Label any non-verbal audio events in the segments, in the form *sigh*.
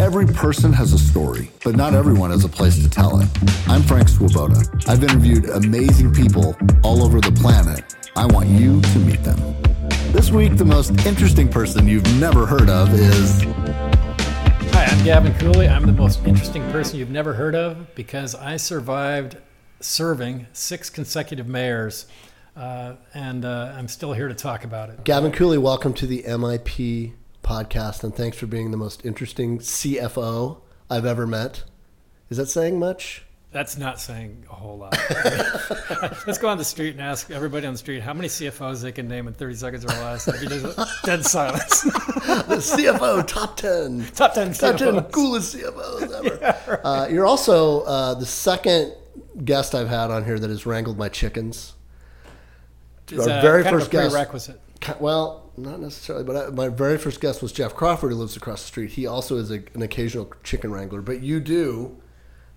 Every person has a story, but not everyone has a place to tell it. I'm Frank Swoboda. I've interviewed amazing people all over the planet. I want you to meet them. This week, the most interesting person you've never heard of is Hi, I'm Gavin Cooley. I'm the most interesting person you've never heard of because I survived serving six consecutive mayors, uh, and uh, I'm still here to talk about it. Gavin Cooley, welcome to the MIP podcast, and thanks for being the most interesting CFO I've ever met. Is that saying much? That's not saying a whole lot. *laughs* Let's go on the street and ask everybody on the street how many CFOs they can name in 30 seconds or less. Just dead silence. *laughs* The CFO top 10. Top 10 Top 10 coolest CFOs ever. *laughs* uh, you're also uh, the second guest I've had on here that has wrangled my chickens. It's Our very first a guest- prerequisite. Well, not necessarily, but I, my very first guest was Jeff Crawford, who lives across the street. He also is a, an occasional chicken wrangler, but you do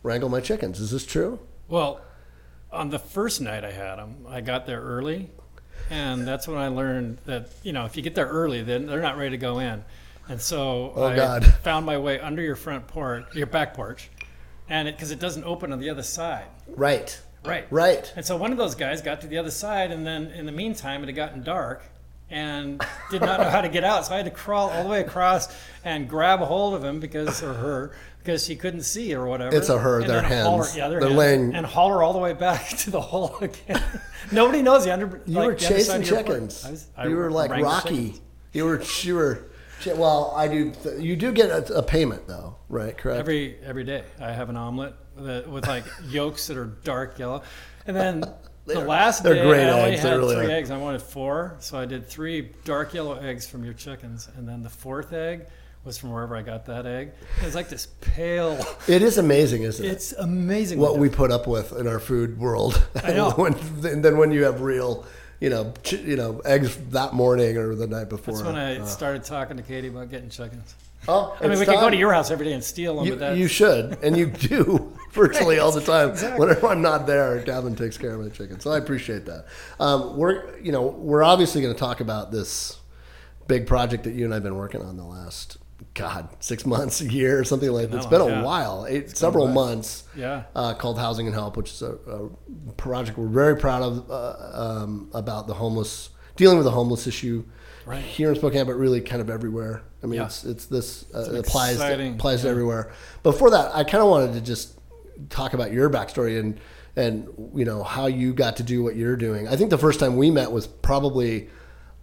wrangle my chickens. Is this true? Well, on the first night I had them, I got there early, and that's when I learned that you know if you get there early, then they're not ready to go in, and so Oh, I God. found my way under your front porch, your back porch, and it because it doesn't open on the other side, Right. right? Right. And so one of those guys got to the other side, and then in the meantime, it had gotten dark and did not know how to get out. So I had to crawl all the way across and grab a hold of him because, or her, because she couldn't see or whatever. It's a her, And then her- yeah, they're, They're hens, laying- And haul her all the way back *laughs* to the hole again. Nobody knows the under. You like, were the other side chasing of your porch. chickens. I was- I you were like Rocky. You were. You were. Well, I do. You do get a, a payment though, right? Correct. Every every day, I have an omelet that, with like yolks that are dark yellow, and then the They're- last they're day great I eggs, they had really three are. eggs. I wanted four, so I did three dark yellow eggs from your chickens, and then the fourth egg was from wherever I got that egg. It was like this pale. *laughs* it is amazing, isn't it? It's amazing what we put up with in our food world. I know. *laughs* when, and then when you have real, you know, ch- you know, eggs that morning or the night before. That's when I uh, started talking to Katie about getting chickens. oh, I mean, we could go to your house every day and steal them, You, but you should, and you do *laughs* virtually all the time. Exactly. Whenever I'm not there, Gavin takes care of my chicken, so I appreciate that. Um, we're, you know, we're obviously going to talk about this big project that you and I've been working on the last, God, six months, a year, something like that. It's been a while, eight, several months. Yeah. Uh, called Housing and Help, which is a, a project we're very proud of uh, um, about the homeless, dealing with the homeless issue Right. here in Spokane, but really kind of everywhere. I mean, Yeah. it's it's this uh, an it applies to, applies to yeah. everywhere. Before that, I kind of wanted to just talk about your backstory and and you know how you got to do what you're doing. I think the first time we met was probably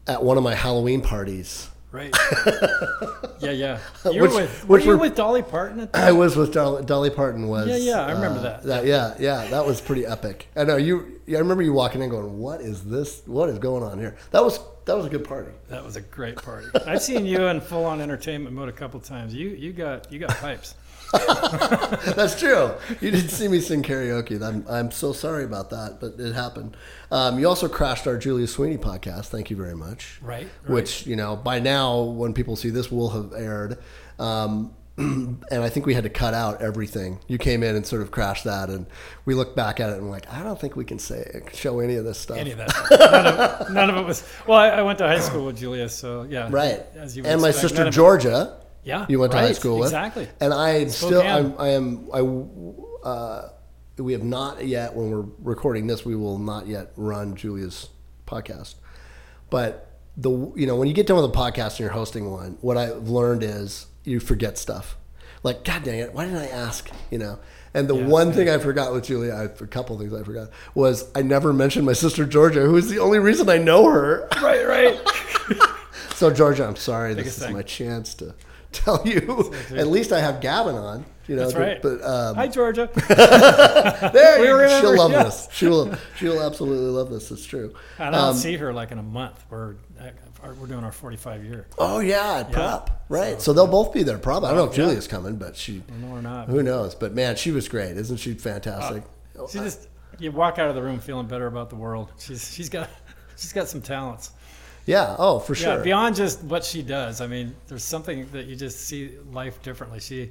at one of my Halloween parties. Right. *laughs* yeah, yeah. *laughs* You Which- were with, which were you were- with Dolly Parton at I was with Dolly, Dolly Parton. Was Yeah, yeah, I remember uh, that. Yeah, yeah, that was pretty epic. I know you. Yeah, I remember you walking in, going, "What is this? What is going on here?" That was that was a good party. That was a great party. I've seen you in full on entertainment mode a couple times. You you got you got pipes. *laughs* *laughs* That's true. You didn't see me sing karaoke. I'm, I'm so sorry about that, but it happened. Um, you also crashed our Julia Sweeney podcast. Thank you very much. Right, right. Which, you know, by now, when people see this, will have aired. Um, *clears throat* and I think we had to cut out everything. You came in and sort of crashed that, and we look back at it and we're like, I don't think we can say show any of this stuff. Any of that. None of, *laughs* none of it was. Well, I, I went to high school with Julia, so yeah. Right. As you and my sister none Georgia, Yeah. you went to high right, school with. Exactly. And I still, I'm, I am, I, uh, we have not yet, when we're recording this, we will not yet run Julia's podcast. But the, you know, when you get done with a podcast and you're hosting one, what I've learned is you forget stuff. Like, God dang it, why didn't I ask? You know? And the Yeah, one thing I forgot with Julia, I, a couple of things I forgot, was I never mentioned my sister Georgia, who is the only reason I know her. Right, right. *laughs* So Georgia, I'm sorry. This is my chance to *laughs* tell you. At least I have Gavin on. You know, That's right. But um, Hi, Georgia. *laughs* *laughs* there, We remember, she'll love yes. this. She'll she'll absolutely love this. It's true. I don't Um, see her like in a month. We're we're doing our 45 year. Oh yeah, at prop. Right. So, So- they'll both be there. Probably. I don't know if Yeah. Julia's coming, but she. No, we're not. Who knows? But man, she was great. Isn't she fantastic? She just you walk out of the room feeling better about the world. She's she's got she's got some talents. Yeah. Oh, for sure. Yeah, beyond just what she does. I mean, there's something that you just see life differently. She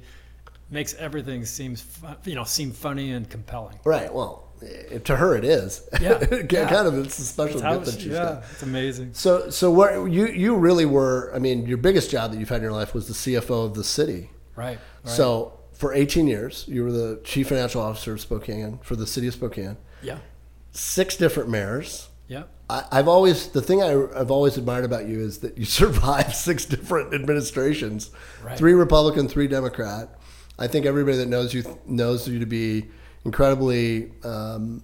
makes everything seems you know seem funny and compelling. right. Well, eh, to her it is. Yeah. *laughs* kind Yeah. of. It's a special gift that she- she's yeah, got. it's amazing. So, so what you you really were? I mean, your biggest job that you've had in your life was the CFO of the city, Right. right. So for 18 years, you were the chief financial officer of Spokane for the city of Spokane. yeah, Six different mayors. yeah, I, I've always the thing I, I've always admired about you is that you *laughs* survived six different administrations, Right. three Republican, three Democrat. I think everybody that knows you knows you to be incredibly, um,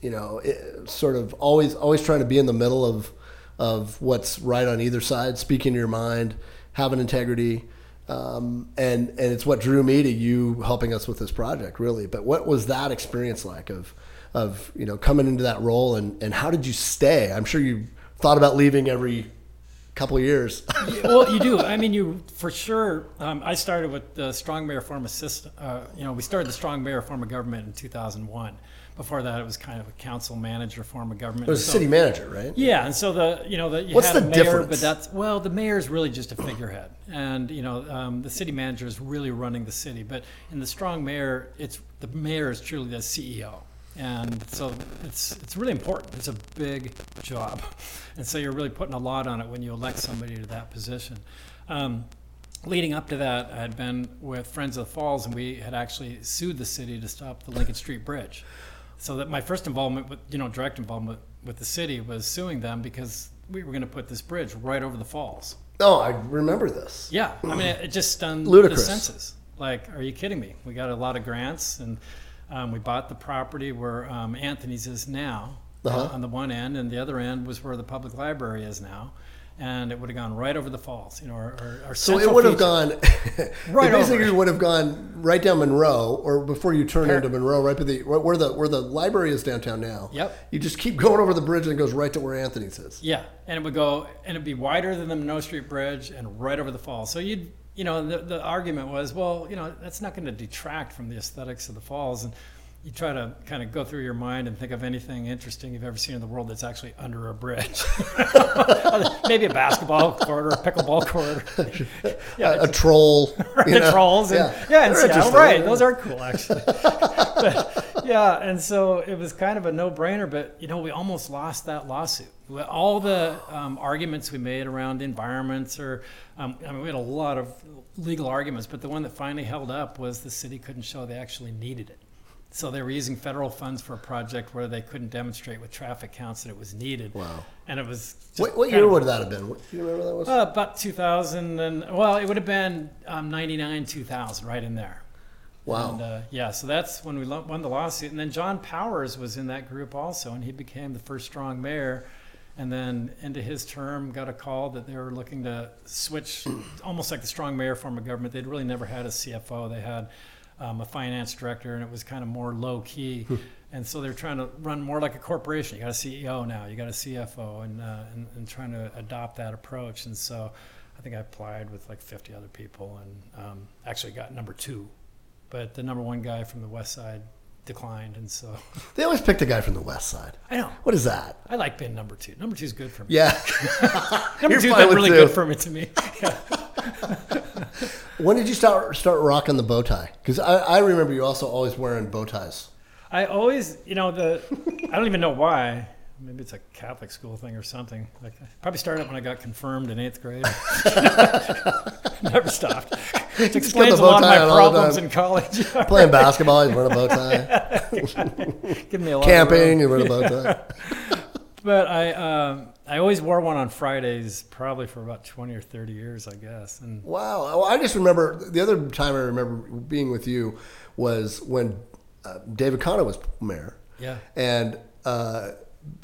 you know, i sort of always always trying to be in the middle of of what's right on either side, speaking your mind, having integrity. Um, and and it's what drew me to you helping us with this project, really. But what was that experience like of of you know coming into that role and and how did you stay? I'm sure you thought about leaving every couple of years. *laughs* well, you do. I mean, you for sure. Um, I started with the Strong Mayor form of system. Uh, you know, we started the Strong Mayor form of government in 2001. Before that, it was kind of a council manager form of government. It was a So- city manager, right? Yeah, and so the you know the you What's had the a mayor, difference? but that's well, the mayor is really just a figurehead, and you know um, the city manager is really running the city. But in the strong mayor, it's the mayor is truly the CEO, and so it's it's really important. It's a big job, *laughs* and so you're really putting a lot on it when you elect somebody to that position. Um, leading up to that, I had been with Friends of the Falls, and we had actually sued the city to stop the Lincoln Street Bridge. So that my first involvement with, you know, direct involvement with the city was suing them because we were going to put this bridge right over the falls. Oh, I remember this. Yeah, I mean, it, it just stunned Ludicrous. the senses. Like, are you kidding me? We got a lot of grants, and um, we bought the property where um, Anthony's is now Uh-huh. on the one end, and the other end was where the public library is now. And it would have gone right over the falls, you know, our, our, our So it would have gone. *laughs* Right it basically over. would have gone right down Monroe, or before you turn into Monroe, right by the where the where the library is downtown now. Yep. You just keep *laughs* going over the bridge and it goes right to where Anthony's is. Yeah, and it would go, and it'd be wider than the Monroe Street Bridge and right over the falls. So you'd, you know, the, the argument was, well, you know, that's not going to detract from the aesthetics of the falls. And you try to kind of go through your mind and think of anything interesting you've ever seen in the world that's actually under a bridge. *laughs* Maybe a basketball court or a pickleball court. *laughs* yeah, A, a troll. *laughs* you the know? trolls and Yeah. yeah, in Seattle, right? Those are cool, actually. But, yeah, and so it was kind of a no-brainer. But you know, we almost lost that lawsuit. All the um, arguments we made around environments, or um, I mean, we had a lot of legal arguments, but the one that finally held up was the city couldn't show they actually needed it. So they were using federal funds for a project where they couldn't demonstrate with traffic counts that it was needed. Wow. And it was What, what year of- would that have been? What, do you remember that was? uh, about 2000 and well, it would have been um, 99, 2000, right in there. Wow. And uh, yeah, so that's when we won the lawsuit. And then John Powers was in that group also, and he became the first strong mayor. And then into his term, got a call that they were looking to switch, *coughs* almost like the strong mayor form of government. They'd really never had a CFO. They had um, a finance director, and it was kind of more low key. and so they're trying to run more like a corporation. You got a CEO now, you got a CFO, and, uh, and and trying to adopt that approach. And so I think I applied with like 50 other people, and um, actually got number two but the number one guy from the west side declined and so *laughs* They always pick the guy from the west side. i know What is that? i like being number two number two's good for me Yeah. *laughs* number You're two's fine been with really two. good for me to me Yeah. *laughs* when did you start start rocking the bow tie? Because I, I remember you also always wearing bow ties. i always you know the i don't even know why maybe it's a catholic school thing or something like probably started when i got confirmed in eighth grade *laughs* never stopped it explains a lot of my on all the problems in college *laughs* Playing basketball, you wear a bow tie. *laughs* give me a lot of. Camping, you wear a bow tie. But I, um, I always wore one on Fridays, probably for about twenty or thirty years, I guess. And Wow. Well, I just remember the other time I remember being with you was when uh, David Condon was mayor. yeah, And uh,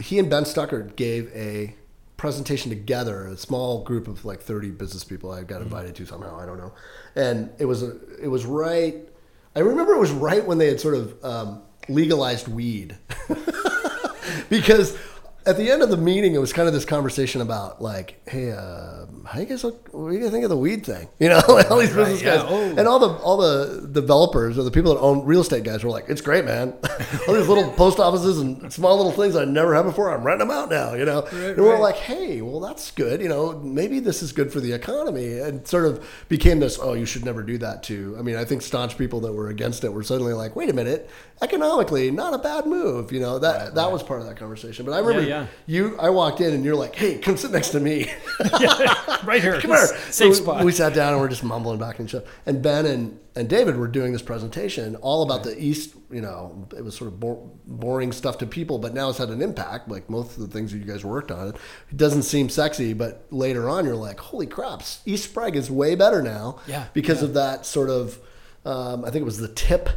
he and Ben Stuckart gave a presentation together, a small group of like 30 business people I got invited to somehow, I don't know. And it was, a, it was right, I remember it was right when they had sort of um, legalized weed. *laughs* because at the end of the meeting, it was kind of this conversation about like, hey, uh, how you guys look, what do you think of the weed thing? *laughs* You know, like all these business yeah. guys, Oh. and all the all the developers or the people that own real estate guys were like, it's great, man. *laughs* all these little *laughs* post offices and small little things I never had before, I'm renting them out now. You know, and we're right. like, hey, well, that's good. You know, maybe this is good for the economy, and sort of became this. Oh, you should never do that. Too. I mean, I think staunch people that were against it were suddenly like, wait a minute, economically, not a bad move. You know, that that was part of that conversation. But I remember yeah, yeah. You, I walked in and you're like, "Hey, come sit next to me." *laughs* right here. *laughs* Come here. Safe So we- spot. We sat down and we're just mumbling back and stuff. And Ben and, and David were doing this presentation all about the East. You know, it was sort of bo- boring stuff to people, but now it's had an impact. Like most of the things that you guys worked on, it doesn't seem sexy, but later on, you're like, holy crap, East Sprague is way better now. Yeah, Because yeah. of that sort of, um, I think it was the tip.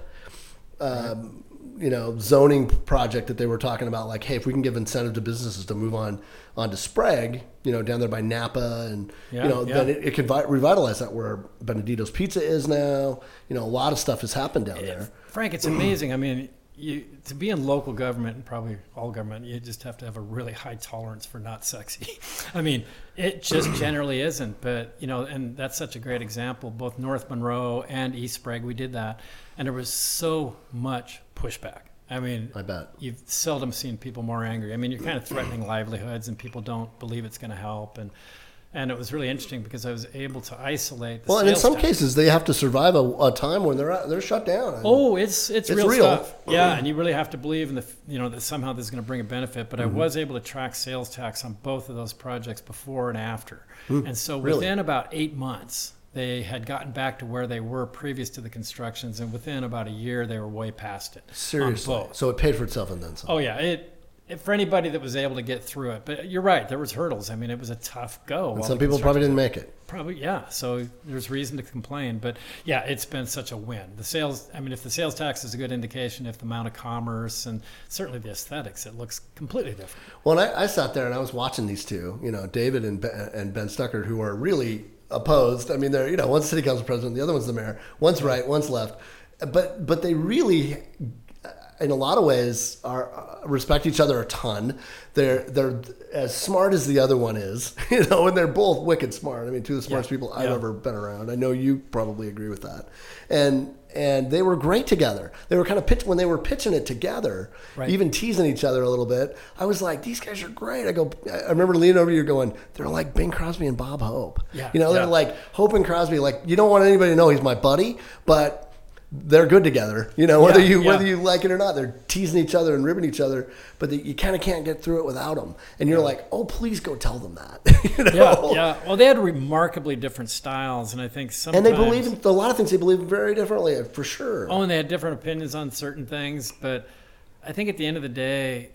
Um, you know, zoning project that they were talking about, like, hey, if we can give incentive to businesses to move on onto Sprague, you know, down there by Napa, and Yeah, you know, yeah. then it, it could vi- revitalize that where Bennidito's Pizza is now. You know, a lot of stuff has happened down there. Frank, it's *clears throat* amazing. I mean, you to be in local government and probably all government, you just have to have a really high tolerance for not sexy. *laughs* I mean, it just *clears throat* generally isn't. But you know, and that's such a great example. Both North Monroe and East Sprague, we did that, and there was so much pushback. I mean, I bet. you've seldom seen people more angry. I mean, you're kind of threatening livelihoods, and people don't believe it's going to help. And and it was really interesting because I was able to isolate. The Well, and in some tax. cases, they have to survive a, a time when they're they're shut down. And- Oh, it's it's, It's real, real. stuff. Yeah, and you really have to believe in the you know that somehow this is going to bring a benefit. But Mm-hmm. I was able to track sales tax on both of those projects before and after, and so Hmm. Really? within about eight months. They had gotten back to where they were previous to the constructions, and within about a year, they were way past it. seriously. So it paid for itself and then some. Oh yeah, it, it for anybody that was able to get through it. But you're right, there was hurdles. I mean, it was a tough go. and some people probably didn't make it. Probably, yeah. So there's reason to complain, but yeah, it's been such a win. The sales, I mean, if the sales tax is a good indication, if the amount of commerce and certainly the aesthetics, it looks completely different. Well, I, I sat there and I was watching these two, you know, David and Ben, and Ben Stuckart, who are really opposed. I mean, they're you know, one's city council president, the other one's the mayor. One's right, one's left, but but they really, in a lot of ways, are uh, respect each other a ton. They're they're as smart as the other one is, *laughs* you know, and they're both wicked smart. I mean, two of the smartest Yeah, people I've yeah. ever been around. I know you probably agree with that, and. And they were great together. They were kind of pitch when they were pitching it together, Right. even teasing each other a little bit. I was like, these guys are great. I go, I remember leaning over you going, they're like Bing Crosby and Bob Hope. Yeah, You know, they're like Hope and Crosby. Like, you don't want anybody to know he's my buddy, but they're good together. You know, whether Yeah, you yeah. whether you like it or not, they're teasing each other and ribbing each other, but they, you kind of can't get through it without them. And you're like, oh, please go tell them that. *laughs* you know? Yeah, yeah. Well, they had remarkably different styles, and I think sometimes And they believe in a lot of things. They believe very differently, for sure. Oh, and they had different opinions on certain things, but I think at the end of the day,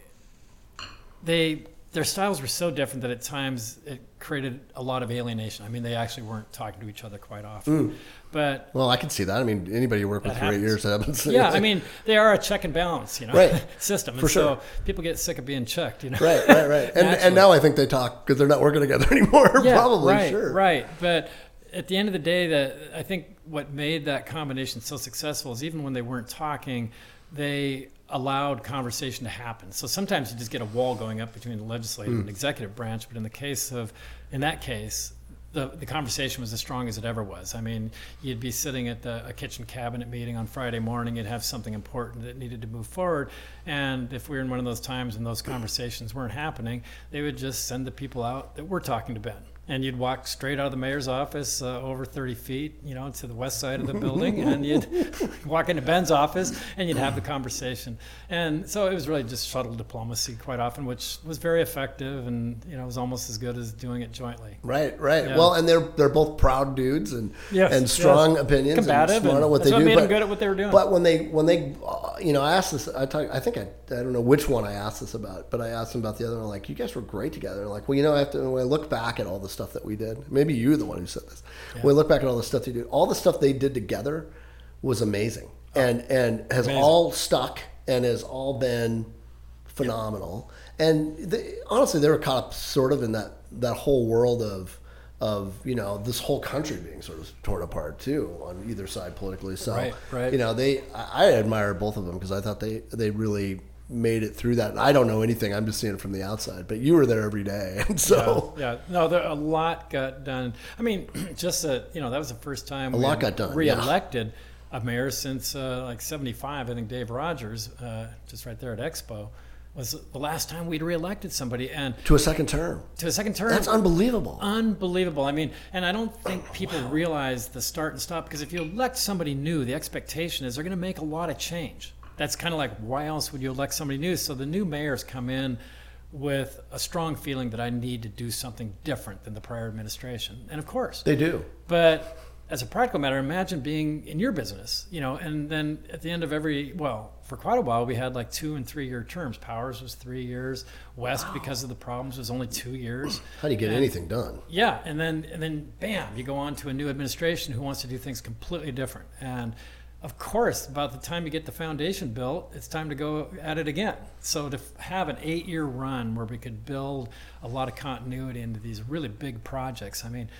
they their styles were so different that at times it created a lot of alienation. I mean, they actually weren't talking to each other quite often. Mm. But Well, I can see that. I mean, anybody you work with for eight years that happens. yeah, I *laughs* mean, they are a check and balance, you know, Right. *laughs* system. And For sure. so people get sick of being checked, you know. Right, right, right. *laughs* And, and now I think they talk because they're not working together anymore. Yeah, Probably, right, sure. Right, but at the end of the day, that I think what made that combination so successful is even when they weren't talking, they allowed conversation to happen. So sometimes you just get a wall going up between the legislative Hmm. and executive branch. But in the case of, in that case. The, the conversation was as strong as it ever was. I mean, you'd be sitting at the, a kitchen cabinet meeting on Friday morning, you'd have something important that needed to move forward. And if we were in one of those times when those conversations weren't happening, they would just send the people out that were talking to Ben. And you'd walk straight out of the mayor's office uh, over 30 feet, you know, to the west side of the building, *laughs* and you'd *laughs* walk into Ben's office and you'd have the conversation. And so it was really just shuttle diplomacy quite often, which was very effective and, you know, was almost as good as doing it jointly. Right, right. Yeah. Well, and they're they're both proud dudes and Yes, and strong yes. opinions, Combative, and smart and at what they what do. made but, them good at what they were doing. But when they when they, uh, you know, I asked this. I talk, I think I I don't know which one I asked this about, but I asked them about the other one. Like, you guys were great together. And like, well, you know, I have to when I look back at all the stuff that we did. Maybe you're the one who said this. When I look back at all the stuff they did, all the stuff they did together was amazing, oh. and and has Amazing. all stuck and has all been phenomenal. And the, honestly, they were caught up sort of in that that whole world of of you know this whole country being sort of torn apart too on either side politically. So Right, right. you know they I, I admire both of them because I thought they they really made it through that. I don't know anything. I'm just seeing it from the outside. But you were there every day, *laughs* and so yeah, yeah. no, there a lot got done. I mean, *clears throat* just that you know that was the first time a lot got done, yeah. Reelected a mayor since uh, like '75. I think Dave Rodgers, uh, just right there at Expo, was the last time we'd reelected somebody, and to a second term. to a second term. That's unbelievable. Unbelievable. I mean, and I don't think people realize the start and stop because if you elect somebody new, the expectation is they're going to make a lot of change. That's kind of like why else would you elect somebody new? So the new mayors come in with a strong feeling that I need to do something different than the prior administration. And of course, They do. but as a practical matter, imagine being in your business, you know, and then at the end of every, well, for quite a while, we had like two and three year terms. Powers was three years. West, because of the problems, was only two years. How do you get And- anything done? Yeah, and then and then bam, you go on to a new administration who wants to do things completely different. And of course, about the time you get the foundation built, it's time to go at it again. So to have an eight-year run where we could build a lot of continuity into these really big projects. I mean,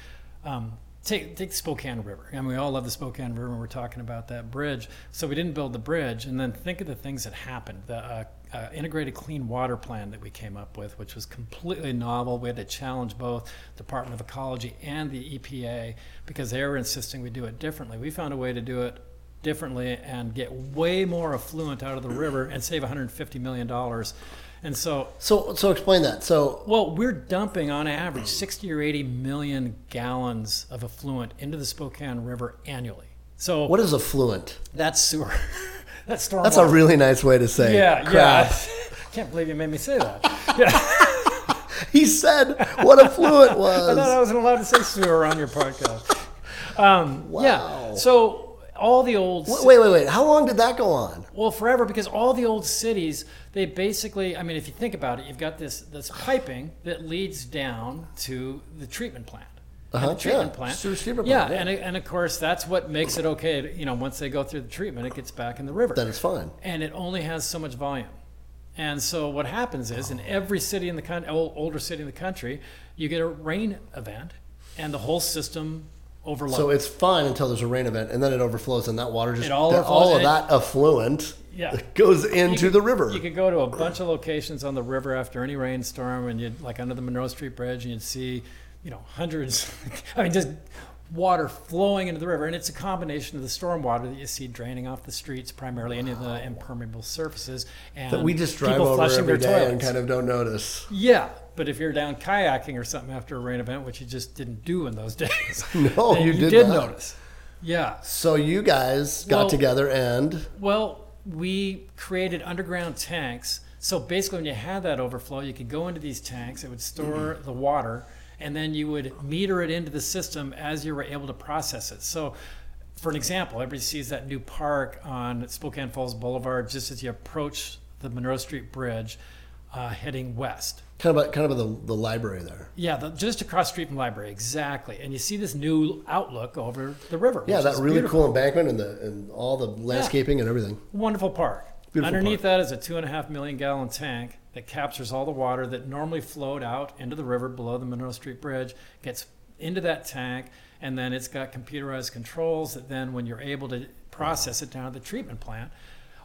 um, take take the Spokane River. I mean, we all love the Spokane River. when We're talking about that bridge. So we didn't build the bridge, and then think of the things that happened. The uh, uh, integrated clean water plan that we came up with, which was completely novel. We had to challenge both Department of Ecology and the EPA because they were insisting we do it differently. We found a way to do it differently and get way more effluent out of the river and save 150 million dollars. And so So, so explain that. So, well, we're dumping on average 60 or 80 million gallons of effluent into the Spokane River annually. So what is effluent? that's sewer. *laughs* that's storm. That's a really nice way to say it. yeah, crap. yeah. *laughs* Can't believe you made me say that. Yeah, *laughs* He said what effluent was. I thought. I wasn't allowed to say sewer on your podcast. Um, Wow. Yeah. So all the old Wait, wait, wait, wait. How long did that go on? Well, forever because all the old cities, they basically, I mean, if you think about it, you've got this this piping that leads down to the treatment plant. Uh-huh, the treatment yeah, plant. sewage treatment yeah, plant, yeah. and and of course that's what makes it okay. You know, once they go through the treatment, it gets back in the river. Then it's fine. and it only has so much volume. And so what happens is, in every city in the country, older city in the country, you get a rain event, and the whole system overloads. So it's fine until there's a rain event, and then it overflows, and that water just It all that, all of overflows, that effluent Yeah. *laughs* goes into could- the river. You could go to a bunch of locations on the river after any rainstorm, and you'd like under the Monroe Street Bridge, and you'd see, you know, hundreds. *laughs* I mean, just water flowing into the river, and it's a combination of the storm water that you see draining off the streets, primarily any of the impermeable surfaces, and that we just drive people over flushing every their day and toilets. kind of don't notice. Yeah, but if you're down kayaking or something after a rain event, which you just didn't do in those *laughs* days, *laughs* No, you you did did not. notice. Yeah. So you guys got Well- together and Well, we created underground tanks. So basically, when you had that overflow, you could go into these tanks. It would store the water, and then you would meter it into the system as you were able to process it. So, for an example, everybody sees that new park on Spokane Falls Boulevard just as you approach the Monroe Street Bridge, uh, heading west. Kind of kind of the, the library there. Yeah, the, just across the street from the library, exactly. And you see this new outlook over the river. Yeah, that really beautiful. cool embankment and the and all the landscaping and everything. Wonderful park. Beautiful Underneath that is a two and a half million gallon tank that captures all the water that normally flowed out into the river below the Monroe Street Bridge, gets into that tank, and then it's got computerized controls that then, when you're able to process it down to the treatment plant,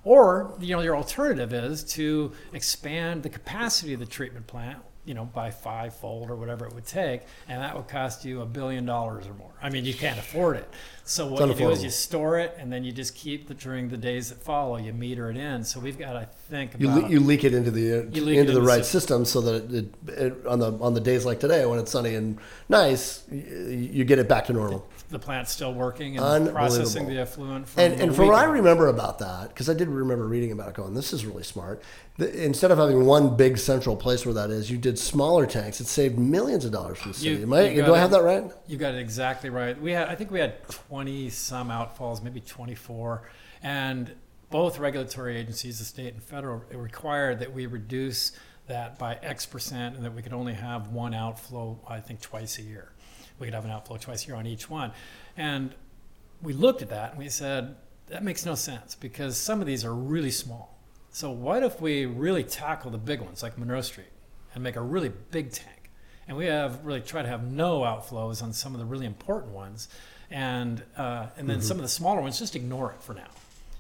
or you know your alternative is to expand the capacity of the treatment plant you know by fivefold or whatever it would take and that would cost you a billion dollars or more i mean you can't afford it so what you do is you store it and then you just keep the during the days that follow you meter it in so we've got to think You, le- you leak it into the into the in the right system. system so that it, it, on the on the days like today when it's sunny and nice, you, you get it back to normal. The plant's still working and processing the effluent from And, the and from what I remember about that, because I did remember reading about it, going, "This is really smart." The, instead of having one big central place where that is, you did smaller tanks. It saved millions of dollars for the city. You- Am I, do got I have that right? You got it exactly right. We had, I think we had 20 some outfalls, maybe 24, and both regulatory agencies, the state and federal, required that we reduce that by X percent, and that we could only have one outflow, I think, twice a year. We could have an outflow twice a year on each one, and we looked at that and we said that makes no sense because some of these are really small. So what if we really tackle the big ones like Monroe Street and make a really big tank? And we have really try to have no outflows on some of the really important ones, and uh, and then some of the smaller ones just ignore it for now,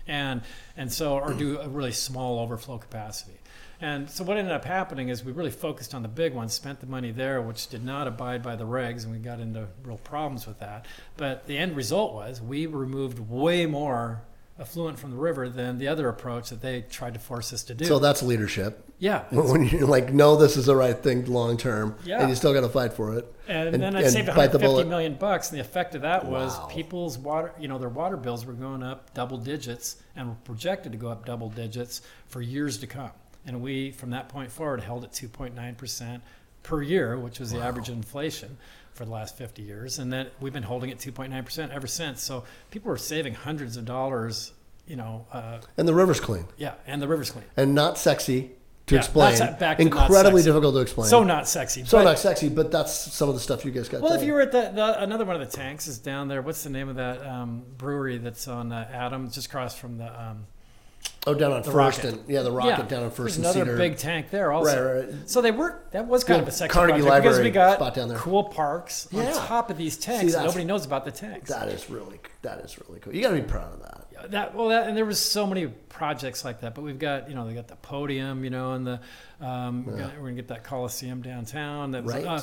and and so or do a really small overflow capacity. And so what ended up happening is we really focused on the big ones, spent the money there, which did not abide by the regs, and we got into real problems with that. But the end result was we removed way more effluent from the river than the other approach that they tried to force us to do. So that's leadership. yeah, *laughs* When you like no, this is the right thing long term, Yeah. and you still got to fight for it. And, And- then I and saved bite the 150 bullet. million bucks, and the effect of that was Wow. people's water, you know, their water bills were going up double digits and were projected to go up double digits for years to come. And we from that point forward held at 2.9 percent per year, which was the average inflation for the last 50 years, and then we've been holding at 2.9 percent ever since. So people are saving hundreds of dollars, you know, uh, And the river's clean yeah, and the river's clean. and not sexy to Yeah, explain. that's back to not Incredibly difficult to explain. So not sexy. So but- not sexy, but that's some of the stuff you guys got. Well, if you were at the, the another one of the tanks is down there. What's the name of that um, brewery that's on uh, Adams, just across from the um, oh down on the First Rocket. and yeah, the rocket down on There's First and Cedar. another Cedar. big tank there also. Right, right, right. So they were that was kind of a sexy Carnegie project because Library we got spot down there. cool parks Yeah. on top of these tanks. and that's- Nobody knows about the tanks. That is really that is really cool. You got to be proud of that. that well that, and there was so many projects like that but we've got you know they got the podium you know and the um, we're, gonna, we're gonna get that coliseum downtown that was, Right. uh,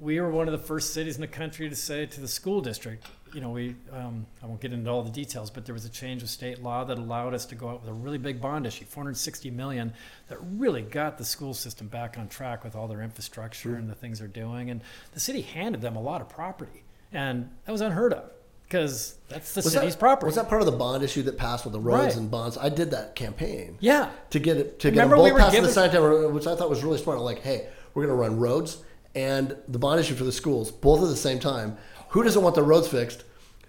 we were one of the first cities in the country to say to the school district you know we um, i won't get into all the details but there was a change of state law that allowed us to go out with a really big bond issue 460 million that really got the school system back on track with all their infrastructure and the things they're doing and the city handed them a lot of property and that was unheard of because that's the Was city's that, property Was that part of the bond issue that passed with the roads Right. and bonds? I did that campaign. yeah to get it to get Remember we both passed at the same time, which I thought was really smart. Like, hey, we're going to run roads and the bond issue for the schools both at the same time. Who doesn't want the roads fixed?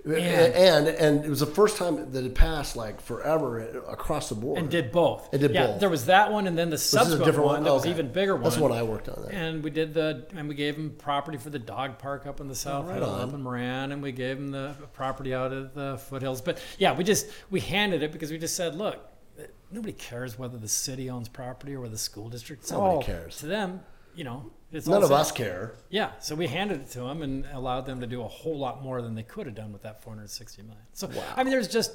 And and it was the first time that it passed like forever across the board. and did both. It did yeah, both. There was that one, and then the This is a subsequent different one that was even bigger one. That's one I worked on. There. And we did the, and we gave him property for the dog park up in the South right Hill, up in Moran, and we gave him the property out of the foothills. But yeah, we just we handed it because we just said, look, nobody cares whether the city owns property or whether the school district. Nobody all- cares. to them. You know, it's None of set. us care. Yeah, so we handed it to them and allowed them to do a whole lot more than they could have done with that 460 million. So I mean, there's just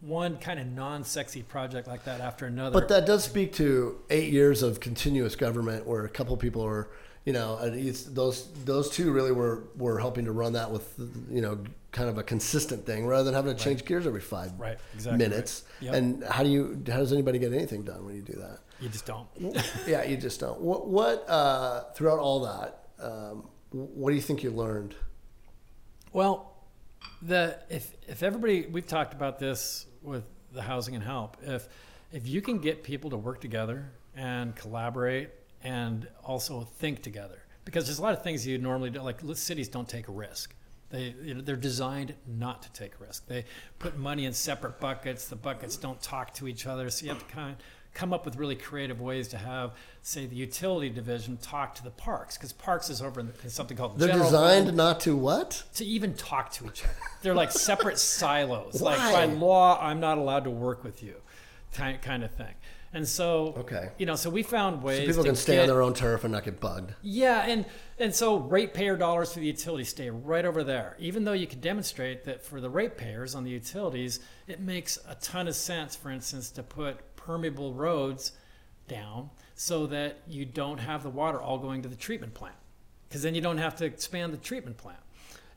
one kind of non-sexy project like that after another. But that does speak to eight years of continuous government, where a couple people are, you know, it's, those those two really were were helping to run that with, you know, kind of a consistent thing rather than having to change gears every five Right, exactly minutes. right. Yep. And how do you? How does anybody get anything done when you do that? You just don't. yeah, you just don't. What what uh, throughout all that? Um, what do you think you learned? Well, the if if everybody we've talked about this with the housing and help. If if you can get people to work together and collaborate and also think together, because there's a lot of things you normally do. Like cities don't take a risk. They you know, they're designed not to take risk. They put money in separate buckets. The buckets don't talk to each other, so you have to kind of come up with really creative ways to have, say, the utility division talk to the parks, because parks is over in, the, in something called the They're general designed fund not to what? to even talk to each other. They're like separate *laughs* silos. Like Why? by law, I'm not allowed to work with you, kind of thing. And so, Okay. you know, so we found ways So people can stay get, on their own turf and not get bugged. yeah, and and so ratepayer dollars for the utility stay right over there. Even though you can demonstrate that for the ratepayers on the utilities, it makes a ton of sense, for instance, to put permeable roads down so that you don't have the water all going to the treatment plant, because then you don't have to expand the treatment plant.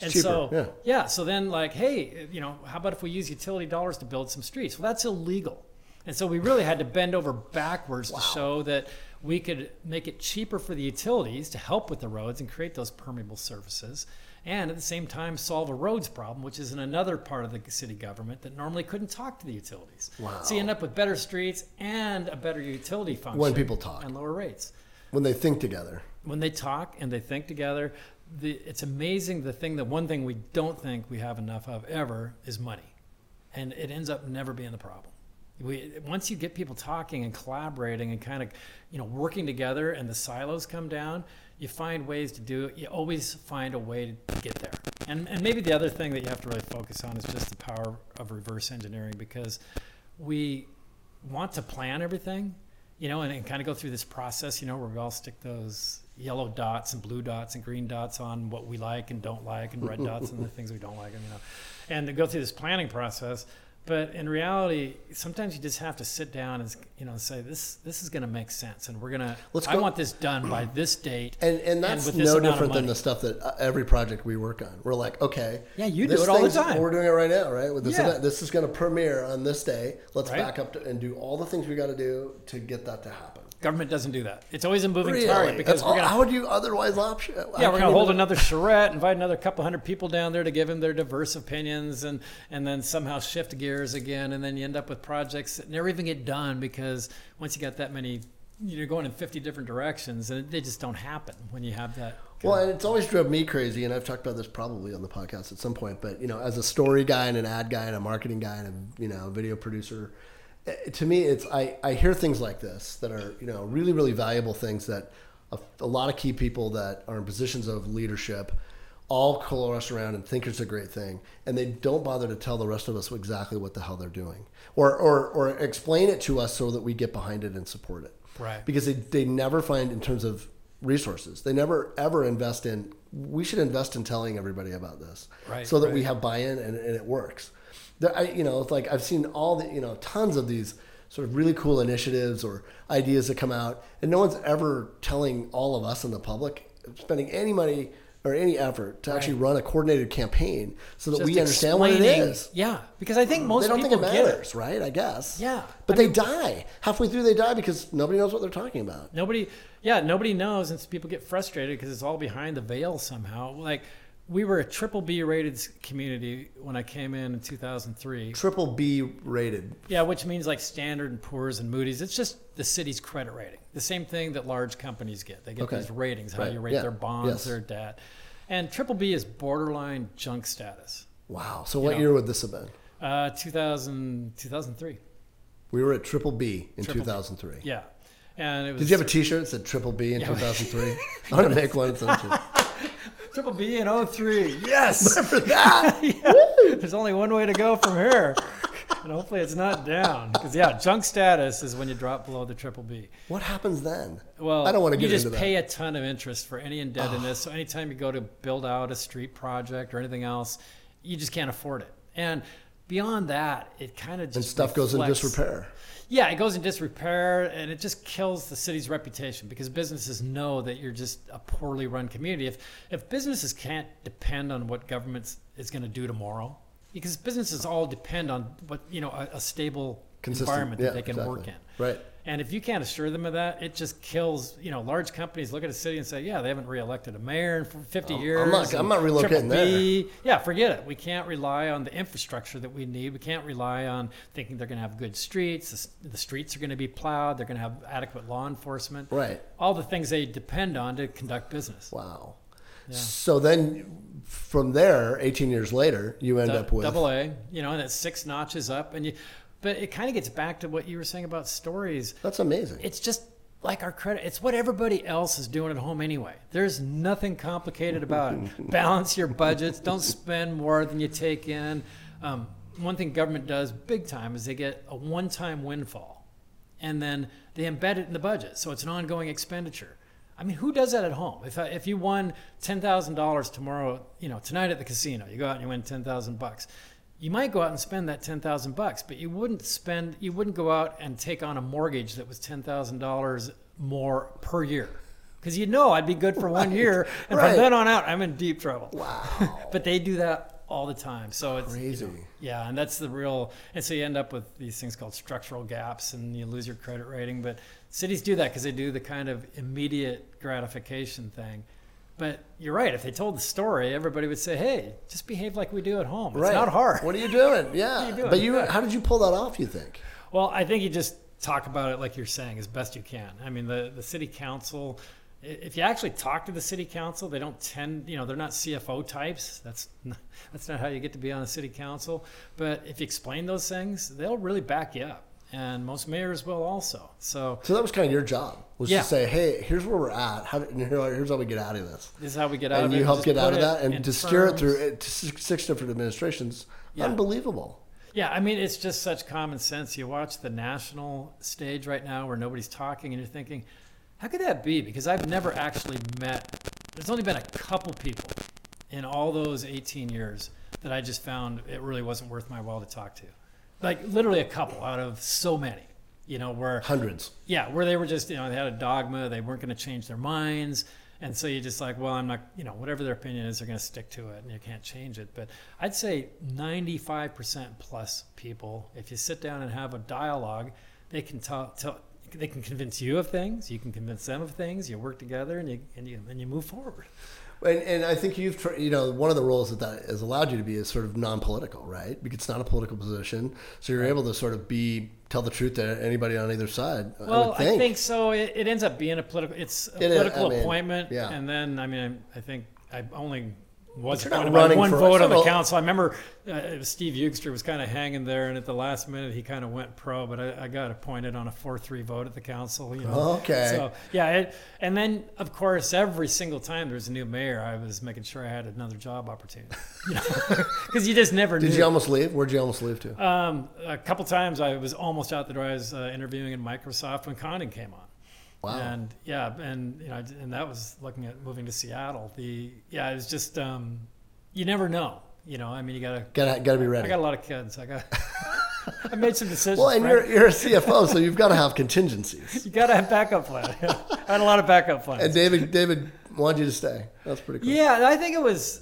And cheaper, so yeah. so then like, hey, you know, how about if we use utility dollars to build some streets? Well, that's illegal. And so we really had to bend over backwards to show that we could make it cheaper for the utilities to help with the roads and create those permeable surfaces. And at the same time, solve a roads problem, which is in another part of the city government that normally couldn't talk to the utilities. Wow. So you end up with better streets and a better utility function. When people talk. And lower rates When they think together. when they talk and they think together, the, it's amazing. The thing that one thing we don't think we have enough of ever is money, and it ends up never being the problem. We, once you get people talking and collaborating and kind of, you know, working together, and the silos come down, you find ways to do it. You always find a way to get there. And and maybe the other thing that you have to really focus on is just the power of reverse engineering because we want to plan everything, you know, and, and kind of go through this process, you know, where we all stick those yellow dots and blue dots and green dots on what we like and don't like, and red dots and the *laughs* things we don't like, and you know, and to go through this planning process. But in reality, sometimes you just have to sit down and you know say this this is going to make sense, and we're gonna. Let's I want this done by this date, And and that's this no different than the stuff that uh, every project we work on. We're like, okay, Yeah, you do it all the time. We're doing it right now, right? With this Yeah. event, this is going to premiere on this day. Let's Right. back up to, and do all the things we got to do to get that to happen. Government doesn't do that. It's always a moving Really? target because all- gonna how would you otherwise option? Yeah, we're gonna hold another charrette, invite another couple hundred people down there to give them their diverse opinions, and and then somehow shift gears again, and then you end up with projects that never even get done because once you got that many you're going in 50 different directions and they just don't happen when you have that. Well, and it's always drove me crazy, and I've talked about this probably on the podcast at some point. But you know, as a story guy and an ad guy and a marketing guy and a you know video producer, eh, to me, it's I, I hear things like this that are you know really really valuable things that a, a lot of key people that are in positions of leadership all coalesce around and think it's a great thing, and they don't bother to tell the rest of us exactly what the hell they're doing, or or or explain it to us so that we get behind it and support it. Right. Because they, they never find in terms of resources. They never ever invest in. We should invest in telling everybody about this, Right, so that we have buy-in and, and it works. There, I, you know, it's like I've seen all the you know tons of these sort of really cool initiatives or ideas that come out, and no one's ever telling all of us in the public spending any money or any effort to actually run a coordinated campaign so that Just we understand what it is. Yeah, because I think most they don't think people it get matters, right? I guess. Yeah. But I they die halfway through. They die because nobody knows what they're talking about. Nobody, yeah, nobody knows, and people get frustrated because it's all behind the veil somehow. Like we were a triple B rated community when I came in in 2003. Triple B rated. Yeah, which means like Standard and Poor's and Moody's. It's just the city's credit rating. The same thing that large companies get. They get Okay. these ratings, how Right. you rate Yeah. their bonds, Yes. their debt. And triple B is borderline junk status. Wow. So what know. year would this have been? Uh, 2000, 2003. We were at Triple B in Triple B. 2003. Yeah. And it was Did you have a T-shirt that said Triple B in 2003? *laughs* I want to make one. *laughs* Triple B in 03. Yes. *laughs* For *laughs* that, Yeah. There's only one way to go from here. And hopefully it's not down. Because, yeah, junk status is when you drop below the triple B. what happens then? Well, I don't want to get you just into pay that. a ton of interest for any indebtedness. so anytime you go to build out a street project or anything else, you just can't afford it. And beyond that, it kind of just And stuff goes in disrepair. Yeah, it goes in disrepair, and it just kills the city's reputation because businesses know that you're just a poorly run community. If if businesses can't depend on what government is going to do tomorrow, because businesses all depend on what you know a, a stable Consistent. environment Yeah, that they can work in. Right. And if you can't assure them of that, it just kills. You know, large companies look at a city and say, "Yeah, they haven't reelected a mayor in 50 years." I'm not- I'm not relocating B- Yeah, forget it. We can't rely on the infrastructure that we need. We can't rely on thinking they're going to have good streets. The, the streets are going to be plowed. They're going to have adequate law enforcement. Right. All the things they depend on to conduct business. Wow. So then, from there, 18 years later, you end up with double A. You know, and it's six notches up, and you. But it kind of gets back to what you were saying about stories. That's amazing. it's just like our credit it's what everybody else is doing at home anyway. There's nothing complicated about it. *laughs* Balance your budgets. Don't spend more than you take in. Um, one thing government does big time is they get a one-time windfall and then they embed it in the budget so it's an ongoing expenditure. I mean who does that at home? If, if you won $10000 tomorrow you know tonight at the casino you go out and you win 10000 bucks you might go out and spend that ten thousand bucks, but you wouldn't spend you wouldn't go out and take on a mortgage that was ten thousand dollars more per year. Because you know I'd be good for one year, and right. from then on out, I'm in deep trouble. wow. *laughs* But they do that all the time, so it's you Crazy. know, yeah, and that's the real. And so you end up with these things called structural gaps, and you lose your credit rating. But cities do that because they do the kind of immediate gratification thing. But you're right. If they told the story, everybody would say, "Hey, just behave like we do at home. It's right. not hard." What are you doing? *laughs* Yeah. you doing? But you, Yeah. how did you pull that off? You think? Well, I think you just talk about it like you're saying as best you can. I mean, the, the city council. If you actually talk to the city council, they don't tend, you know, they're not CFO types. That's *laughs* not, that's not how you get to be on a city council. But if you explain those things, they'll really back you up. And most mayors will also. So So that was kind of your job, was Yeah. to say, hey, here's where we're at. How, here's how we get out of this. this is how we get out And you help get out of that, and to steer it through it six different administrations. Yeah. Unbelievable. Yeah, I mean, it's just such common sense. You watch the national stage right now where nobody's talking, and you're thinking, how could that be? Because I've never actually met, there's only been a couple people in all those 18 years that I just found it really wasn't worth my while to talk to. Like, literally a couple out of so many, you know, where Hundreds. yeah, where they were just, you know, they had a dogma, they weren't going to change their minds. And so you just like, well, I'm not, you know, whatever their opinion is, they're going to stick to it and you can't change it. But I'd say 95% plus people, if you sit down and have a dialogue, they can tell, tell they can convince you of things, you can convince them of things, you work together and you, and you, and you move forward. And, and I think you've, you know, one of the roles that that has allowed you to be is sort of non-political, right? Because it's not a political position, so you're able to sort of be tell the truth to anybody on either side. I Well, I think. think, so. It, it ends up being a political. It's a It is, political I mean, appointment, yeah. and then I mean, I think I only was But you're not appointed by running one vote on the council. I remember uh, Steve Eugster was kind of hanging there, and at the last minute he kind of went pro, but I, I got appointed on a four-three vote at the council. You know, Okay. So yeah, it, and then of course every single time there was a new mayor, I was making sure I had another job opportunity. *laughs* You know, *laughs* because you just never Did knew. you almost leave? Where'd you almost leave to? Um, a couple times I was almost out the door. I was uh, interviewing at Microsoft when Condon came on. Wow. And yeah, and you know, and that was looking at moving to Seattle. The yeah, it was just um, you never know. You know, I mean, you gotta. Gotta gotta be ready. I got a lot of kids. I got. *laughs* I made some decisions. well, and Frank. you're you're a CFO, *laughs* so you've got to have contingencies. you gotta have backup plan. *laughs* I had a lot of backup plans. And David David wanted you to stay. That's pretty cool. Yeah, I think it was.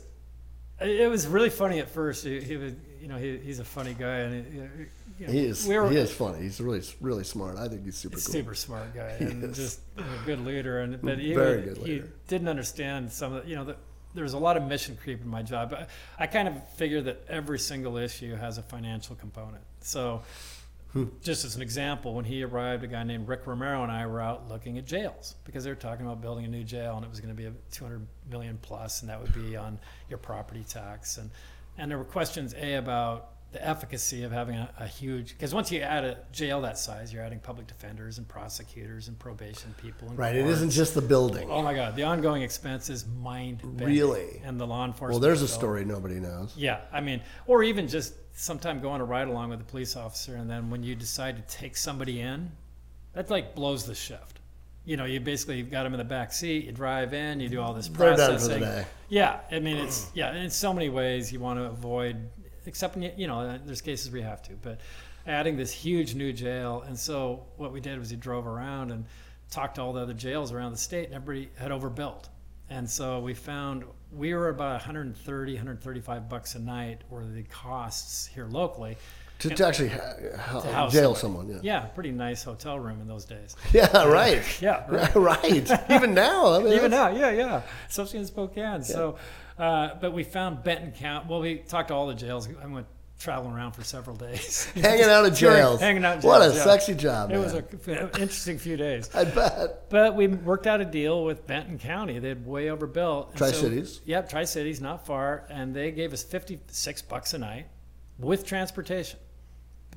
It was really funny at first. He, he was, you know, he, he's a funny guy, and you know, He is we were- he is funny. He's really really smart. I think he's super cool. super smart guy and just a good leader. And but he, Very good he leader. didn't understand some of the, you know, the, there was a lot of mission creep in my job. But I kind of figure that every single issue has a financial component. So. Hmm. Just as an example, when he arrived, a guy named Rick Romero and I were out looking at jails because they were talking about building a new jail and it was going to be a 200 million plus, and that would be on your property tax. And and there were questions a about the efficacy of having a, a huge because once you add a jail that size, you're adding public defenders and prosecutors and probation people. And Right. It courts. isn't just the building. Oh my God, the ongoing expense is mind Really? and the law enforcement. Well, there's a bill. story nobody knows. Yeah, I mean, or even just sometime going a ride along with a police officer, and then when you decide to take somebody in, that like blows the shift. You know, you basically you've got them in the back seat. You drive in, you do all this They're done for the processing. day. Yeah, I mean, it's yeah, in so many ways you want to avoid, except you, know, uh, there's cases we have to, but adding this huge new jail. And so what we did was we drove around and talked to all the other jails around the state, and everybody had overbuilt. And so we found we were about 130, 135 bucks a night were the costs here locally. To, to actually ha- to house jail someone. Yeah. Yeah, pretty nice hotel room in those days. *laughs* Yeah. right. *laughs* Yeah, right. *laughs* right. Even now. I mean, Even now, yeah, yeah, especially in Spokane. So, uh, but we found Benton County. Well, we talked to all the jails. I went traveling around for several days. *laughs* Hanging out *laughs* During- jails. hanging out in What a yeah. sexy job. It was an interesting few days. *laughs* I bet. But we worked out a deal with Benton County. They had way overbuilt. Tri-Cities? yep, Tri Cities, not far, and they gave us fifty-six bucks a night with transportation.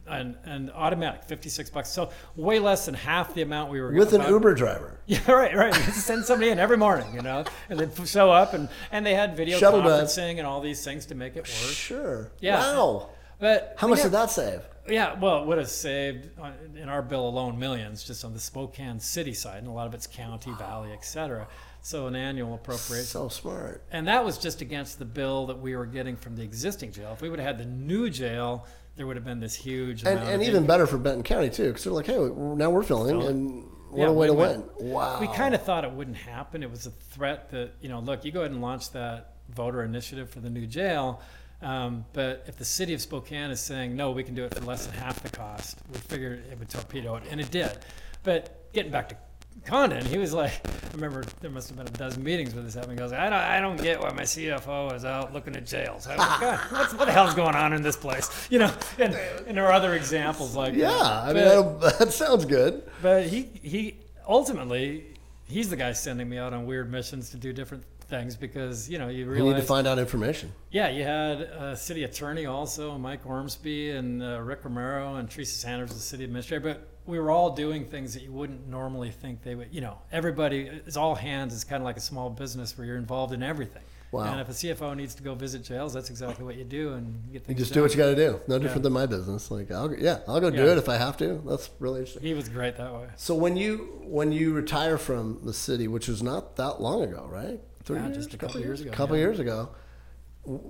And, and automatic, fifty-six bucks. So way less than half the amount we were With an Uber driver. *laughs* Yeah, right, right. Send somebody in every morning, you know, and they'd show up, and, and they had video Shuttle bus. conferencing and all these things to make it work. Sure. Yeah. Wow. But How much have- did that save? Yeah, well, it would have saved uh, in our bill alone millions just on the Spokane city side, and a lot of it's county, valley, et cetera. So an annual appropriation. So smart. And that was just against the bill that we were getting from the existing jail. If we would have had the new jail, there would have been this huge And, and even better for Benton County too, because they're like, hey, now we're filling, Filling. and what Yeah, a way to win-win. win! Wow. We kind of thought it wouldn't happen. It was a threat that, you know, look, you go ahead and launch that voter initiative for the new jail. Um, but if the city of Spokane is saying, no, we can do it for less than half the cost, we figured it would torpedo it, and it did. But getting back to Condon, he was like, I remember there must have been a dozen meetings with us having. He goes, I don't, I don't get why my CFO is out looking at jails. I was like, God, *laughs* what's, what the hell's going on in this place? You know, and, and there are other examples like yeah, that. I mean, But- *laughs* that sounds good. but he he ultimately he's the guy sending me out on weird missions to do different things because you know you You realize need to find out information. yeah you had a city attorney also Mike Ormsby and uh, Rick Romero and Teresa Sanders the city administrator but we were all doing things that you wouldn't normally think they would you know everybody is all hands it's kind of like a small business where you're involved in everything Wow. and if a CFO needs to go visit jails that's exactly what you do and you get You just done. do what you got to do. No different Yeah. than my business. Like, I'll, yeah, I'll go do it if I have to. That's really interesting. he was great that way So when you when you retire from the city, which was not that long ago, right? Three Yeah, just a couple years ago, A couple yeah. years ago,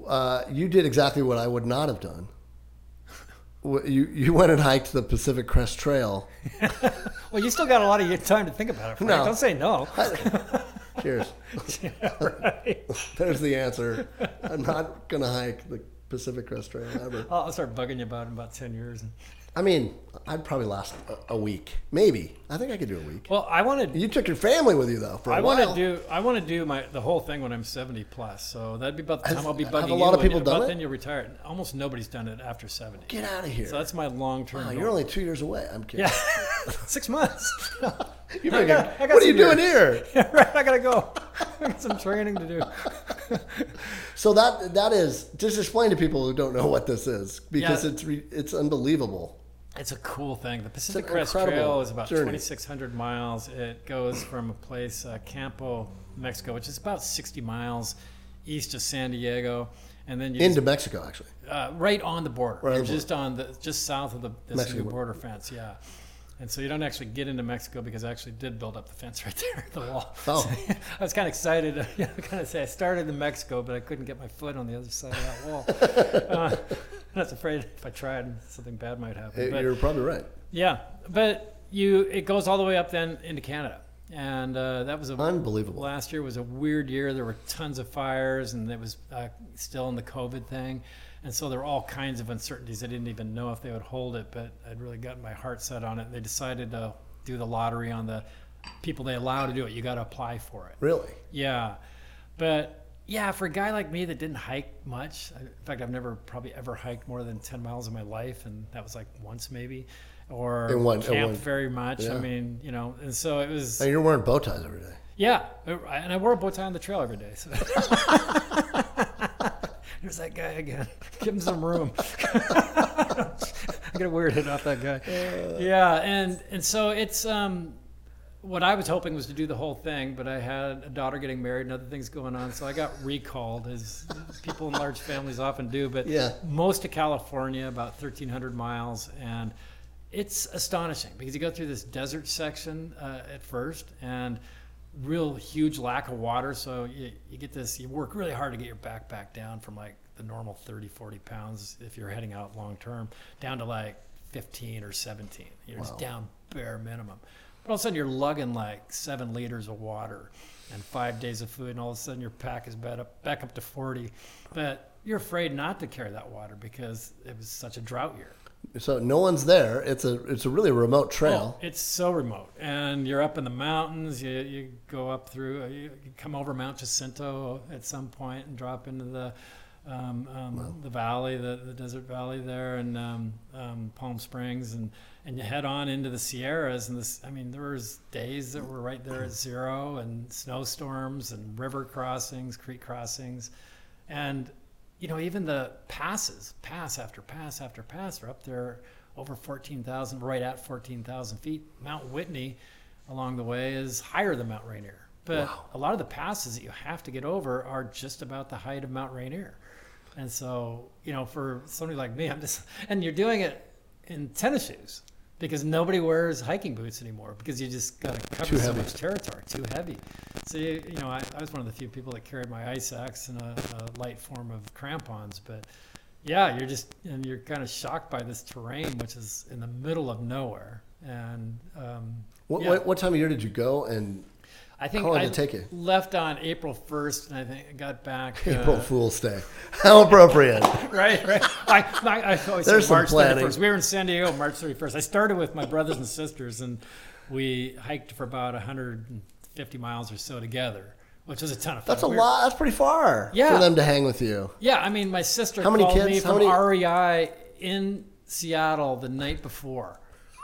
uh, you did exactly what I would not have done. You you went and hiked the Pacific Crest Trail. *laughs* well you still got a lot of your time to think about it Frank. No. don't say no *laughs* Cheers. right. *laughs* There's the answer. I'm not gonna hike the Pacific Crest Trail ever. I'll, I'll start bugging you about it in about ten years. And, I mean, I'd probably last a, a week, maybe. I think I could do a week. well, I wanted You took your family with you though for a I while. I want to do I want to do my the whole thing when I'm 70 plus. So that'd be about the time I'll be have bugging a lot you of people and done about it? then you'll retire. Almost nobody's done it after 70. Get out of here. So that's my long term. wow, you're only two years away. I'm kidding. yeah, *laughs* six months. *laughs* You're I got- I got what are you some doing here? *laughs* Yeah, right. I gotta go. I got some training to do. So that that is just explain to people who don't know what this is because Yeah. it's re, it's unbelievable. It's a cool thing. The Pacific Crest Trail is about journey. 2,600 miles. It goes from a place, uh, Campo, Mexico, which is about 60 miles east of San Diego, and then you Into Mexico, actually. uh, right on the border. Right on the just on the just south of the this Mexican border fence. Yeah. And so you don't actually get into Mexico because I actually did build up the fence *laughs* right there, the wall. Oh. So, *laughs* I was kind of excited. to, *laughs* You know, kind of say I started in Mexico, but I couldn't get my foot on the other side of that wall. uh, I was afraid if I tried, something bad might happen. Eh, But- You're probably right. yeah, but you it goes all the way up then into Canada, and uh, that was a Unbelievable. Last year was a weird year. There were tons of fires, and it was uh, still in the COVID thing, and so there were all kinds of uncertainties. I didn't even know if they would hold it, but I'd really gotten my heart set on it. They decided to do the lottery on the people they allow to do it. You got to apply for it. Really. Yeah, but yeah, for a guy like me that didn't hike much, in fact, I've never probably ever hiked more than ten miles in my life, and that was like once maybe, or In one- in camped one- very much. yeah. I mean, you know, and so it was. And you're wearing bow ties every day. Yeah, and I wore a bow tie on the trail every day. So. *laughs* There's that guy again. *laughs* Give him some room. *laughs* I get weirded off that guy. Yeah, and and so it's um, what I was hoping was to do the whole thing, but I had a daughter getting married and other things going on, so I got recalled, as people in large families often do. But Yeah. most of California, about 1,300 miles, and it's astonishing because you go through this desert section uh, at first, and real huge lack of water. So you, you get this, you work really hard to get your backpack down from like the normal 30, 40 pounds if you're heading out long term down to like 15 or 17. You're just down bare minimum. But all of a sudden you're lugging like seven liters of water and five days of food, and all of a sudden your pack is back up, back up to 40. But you're afraid not to carry that water because it was such a drought year. So no one's there. It's a it's a really remote trail. Oh, it's so remote, and you're up in the mountains. You, you go up through. uh, You, come over Mount Jacinto at some point and drop into the um, um, the valley, the, the desert valley there, and um, um, Palm Springs, and and you head on into the Sierras. And this, I mean, there was days that were right there at zero, and snowstorms, and river crossings, creek crossings, and you know, even the passes, pass after pass after pass, are up there over 14,000, right at 14,000 feet. Mount Whitney along the way is higher than Mount Rainier. But Wow. a lot of the passes that you have to get over are just about the height of Mount Rainier. And so, you know, for somebody like me, I'm just, and you're doing it in tennis shoes because nobody wears hiking boots anymore because you just got to cover Too so heavy. much territory, too heavy. So, you, you know, I, I was one of the few people that carried my ice axe and a, a light form of crampons. But yeah, you're just, and you're kind of shocked by this terrain, which is in the middle of nowhere. And um, What, yeah. what what time of year did you go? And I think I it left on April 1st, and I think I got back. *laughs* April uh, Fool's Day. *laughs* How appropriate. *laughs* right, right. I, I, I always There's say March planning. 31st. We were in San Diego March 31st. I started with my brothers and sisters, and we hiked for about 150 miles or so together, which was a ton of fun. That's a We were- lot. That's pretty far Yeah. for them to hang with you. Yeah, I mean, my sister How many called kids? me How from many- REI in Seattle the night before,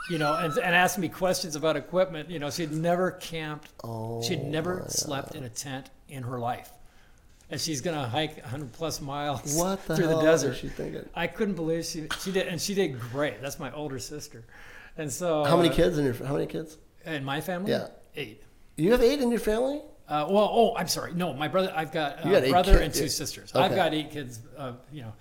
you know, and, and asked me questions about equipment. You know, she'd never camped, Oh, she'd never slept in a tent in her life. And she's going to hike 100 plus miles What the through the desert. she thinking? I couldn't believe she, she did, and she did great. That's my older sister. And so, How many uh, kids in your? How many kids? In my family? Yeah. Eight. You have eight in your family. Uh, well, oh, I'm sorry. No, my brother. I've got a eight brother kids, and two sisters. Okay. I've got eight kids. Uh, you know,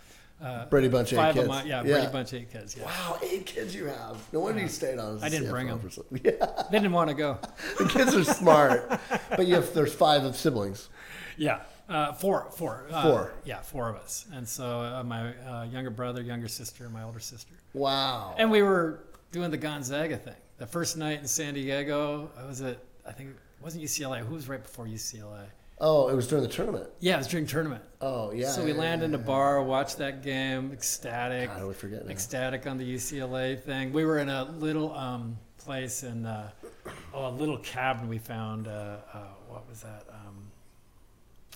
uh, Brady Bunch, eight kids. my yeah, Yeah. Brady Bunch, eight kids. Yeah, Wow, eight kids you have. No wonder you stayed on. I didn't bring CFO 'em. for so- *laughs* Yeah, they didn't want to go. *laughs* the kids are smart, but you have there's five of siblings. Yeah, uh, four, four, uh, Four. Yeah, four of us. And so uh, my uh, younger brother, younger sister, and my older sister. Wow. And we were doing the Gonzaga thing. The first night in San Diego, I was at I think it wasn't UCLA. Who was right before UCLA? Oh, it was during the tournament. Yeah, it was during tournament. Oh, yeah. so we yeah, land yeah, in a bar, watch that game, ecstatic. God, I would forget now. ecstatic on the UCLA thing. We were in a little um, place in uh, oh, a little cabin we found. Uh, uh, what was that? Um,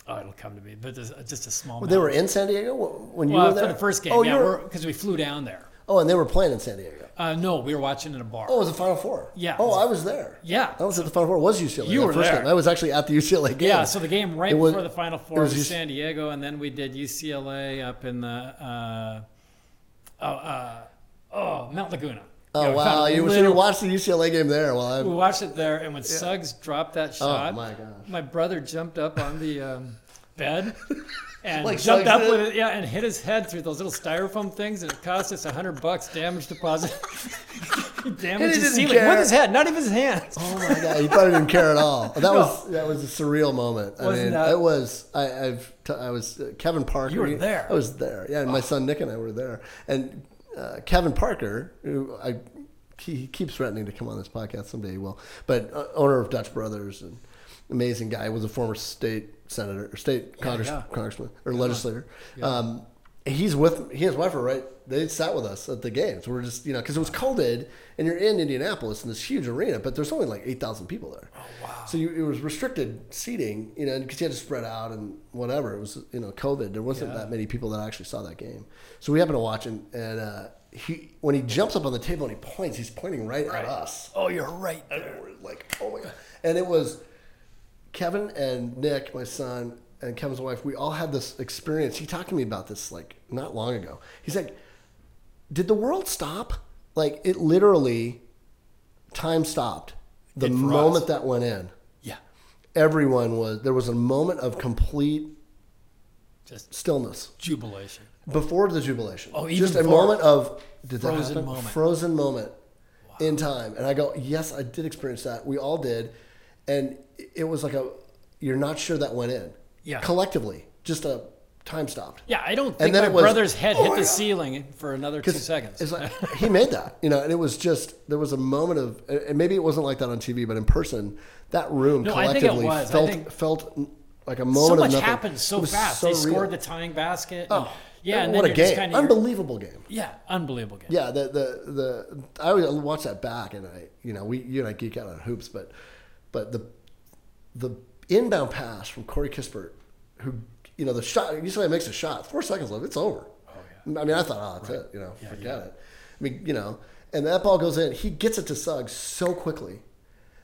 oh, it'll come to me. But just, a small. Well, they were in San Diego when you well were there for the first game. Oh, yeah, because we flew down there. Oh, and they were playing in San Diego. Uh, no, we were watching in a bar. Oh, it was the Final Four. Yeah. Oh, I was there. Yeah. I was at the Final Four. It was UCLA. You were first there. Game. I was actually at the UCLA game. Yeah, so the game right was- before the Final Four was was, San Diego, and then we did UCLA up in the uh, oh, uh, oh Mount Laguna. Oh Yeah, wow! You, so you watched the UCLA game there while We watched it there, and when Suggs dropped that shot, Oh, my gosh. my brother jumped up on the um, bed *laughs* and Like jumped up with it, yeah, and hit his head through those little styrofoam things, and it cost us a hundred bucks damage deposit. *laughs* he damaged his didn't ceiling care. with his head, not even his hands. Oh my god! He probably didn't care at all. *laughs* That was that was a surreal moment. I Wasn't mean, that- it was. I, I've t- I was uh, Kevin Parker. You were there. I was there. Yeah, and my son Nick and I were there. And uh, Kevin Parker, who I he, he keeps threatening to come on this podcast someday. He will. But uh, owner of Dutch Brothers and amazing guy was a former state senator or state congress, yeah. congressman or legislator. Um, he's with he and his wife were right. They sat with us at the games. We're just you know because it was COVID and you're in Indianapolis in this huge arena, but there's only like eight thousand people there. Oh wow! So you, it was restricted seating, you know, because you had to spread out and whatever. It was you know COVID. There wasn't that many people that actually saw that game. So we happened to watch it, and uh, he when he jumps up on the table and he points, he's pointing right, at us. Oh, you're right. And we're like, oh my god! And it was Kevin and Nick, my son, and Kevin's wife. We all had this experience. He talked to me about this like not long ago. He's like, "Did the world stop? Like it literally, time stopped the moment us. that went in. Yeah, Everyone was there was a moment of complete just stillness jubilation. before the jubilation. Oh, even just a moment of did that Frozen happen? moment. Frozen moment in time. And I go, yes, I did experience that. We all did, and it was like a you're not sure that went in. Yeah. Collectively, just a time stopped. Yeah, I don't think then my it was, brother's head "Oh hit the God." ceiling for another two seconds. It's like *laughs* he made that, you know, and it was just there was a moment of, and maybe it wasn't like that on TV, but in person, that room No, I think it collectively. Felt felt like a moment of So much nothing. happened so fast. so they real. scored the tying basket. Oh, yeah, and then what a game! kinda- Unbelievable game. Yeah, unbelievable game. Yeah, the the the I always watch that back, and I you know we you and I geek out on hoops, but but the the inbound pass from Corey Kispert, who you know the shot you usually makes a shot four seconds left, it's over. Oh yeah. I mean, I thought, oh, that's it. You know, Yeah, forget yeah. it. I mean, you know, and that ball goes in. He gets it to Suggs so quickly,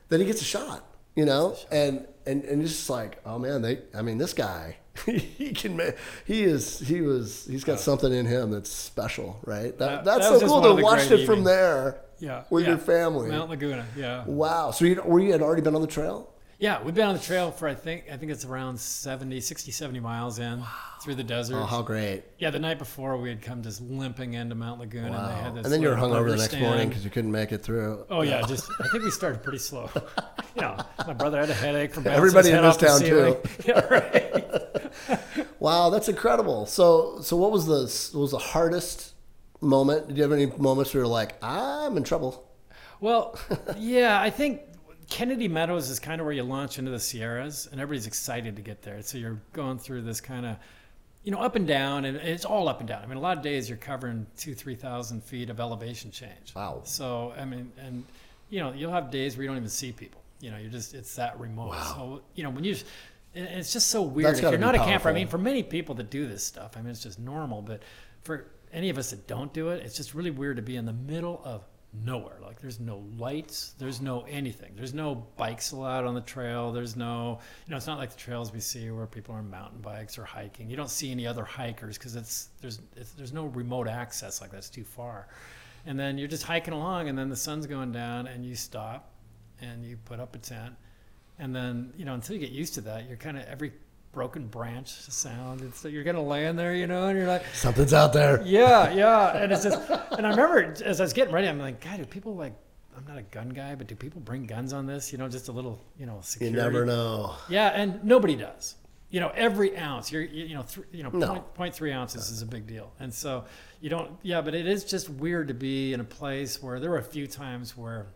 then he gets a shot. You know, and and and it's just like, oh man, they. I mean, this guy, *laughs* he can. ma- He is. He was. He's got something in him that's special, right? That, That- that's that so cool to watch it from evenings. there. Yeah, with yeah. your family. Mount Laguna. Yeah, Wow. So you were you had already been on the trail? Yeah. We've been on the trail for I think I think it's around 70, 60, 70 miles in through the desert. Oh, how great! Yeah, the night before we had come just limping into Mount Laguna, and they had this. And then you were hungover the next morning because you couldn't make it through. Oh yeah, just I think we started pretty slow. *laughs* you know, my brother had a headache from Everybody in this town, too. *laughs* *laughs* yeah, right. Wow, that's incredible. So so what was the what was the hardest moment? Did you have any moments where you're like, I'm in trouble? Well, yeah, I think Kennedy Meadows is kind of where you launch into the Sierras, and everybody's excited to get there. So you're going through this kind of, you know, up and down, and it's all up and down. I mean, a lot of days you're covering two, three thousand feet of elevation change. Wow. So I mean, and you know, you'll have days where you don't even see people. You know, you're just it's that remote. So you know, when you it's just so weird. That's if you're not a camper, I mean, for many people that do this stuff, I mean, it's just normal. But for any of us that don't do it, it's just really weird to be in the middle of nowhere. Like there's no lights, there's no anything. There's no bikes allowed on the trail. There's no, you know, it's not like the trails we see where people are mountain bikes or hiking. You don't see any other hikers because it's there's it's, there's no remote access like that's too far. And then you're just hiking along, and then the sun's going down, and you stop, and you put up a tent, and then you know until you get used to that, you're kind of every broken branch sound. It's, you're gonna land there, you know, and you're like, Something's out there. yeah, yeah. *laughs* And it's just, and I remember as I was getting ready, I'm like, God, do people like? I'm not a gun guy, but do people bring guns on this? You know, just a little, you know, You never know. Yeah, and nobody does. You know, every ounce, you're, you, you know, th- you know, No. point, point three ounces is a big deal, and so you don't. Yeah, but it is just weird to be in a place where there were a few times where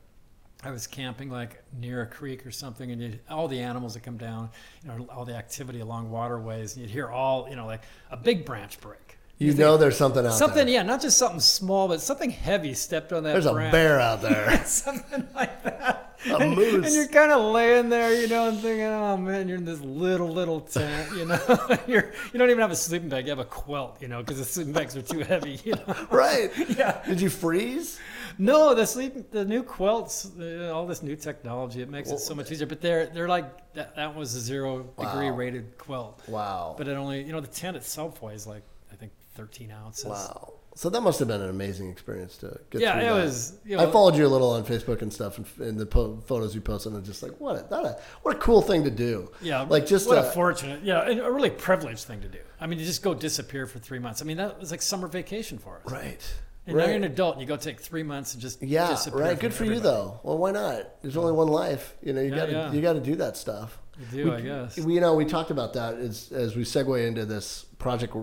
I was camping like near a creek or something, and you'd, all the animals that come down, you know, all the activity along waterways, and you'd hear all, you know, like a big branch break. You know there's something out Something, there. Something, yeah, not just something small, but something heavy stepped on that There's a bear out *laughs* there. something like that. A and, moose. and you're kind of laying there, you know, and thinking, oh man, you're in this little, little tent, you know. *laughs* you're, you don't even have a sleeping bag, you have a quilt, you know, because the sleeping bags are too heavy, you know. *laughs* right. *laughs* Yeah. Did you freeze? No, the sleep, the new quilts, uh, all this new technology, it makes it so much easier. But they're they're like that. That was a zero degree rated quilt. Wow. But it only, you know, the tent itself weighs like I think 13 ounces. Wow. So that must have been an amazing experience to get Yeah, through it that. was, you I followed you a little on Facebook and stuff, and, and the po- photos you posted, and I'm just like, what a, that a what a cool thing to do. Yeah, like just what a, a fortunate, yeah, and a really privileged thing to do. I mean, to just go disappear for three months. I mean, that was like summer vacation for us. right. And now you're an adult, and you go take three months and just Yeah, disappear right. Good for you though. Well, why not? There's only one life. You know, you Yeah, got to yeah. you got to do that stuff. You do, We- I guess. We, you know, we talked about that as as we segue into this project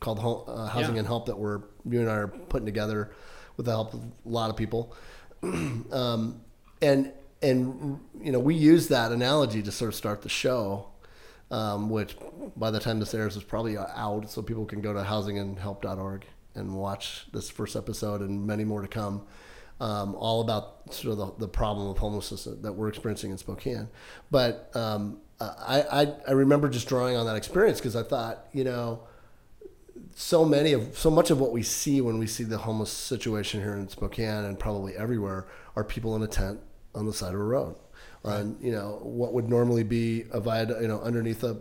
called uh, Housing Yeah. and Help that we're you and I are putting together with the help of a lot of people, *clears throat* um, and and you know we use that analogy to sort of start the show. Um, which by the time this airs is probably out, so people can go to housingandhelp.org and watch this first episode and many more to come um, all about sort of the, the problem of homelessness that we're experiencing in Spokane. But I, I, I remember just drawing on that experience because I thought, you know, so many of so much of what we see when we see the homeless situation here in Spokane and probably everywhere are people in a tent on the side of a road, on you know what would normally be a viaduct, you know, underneath a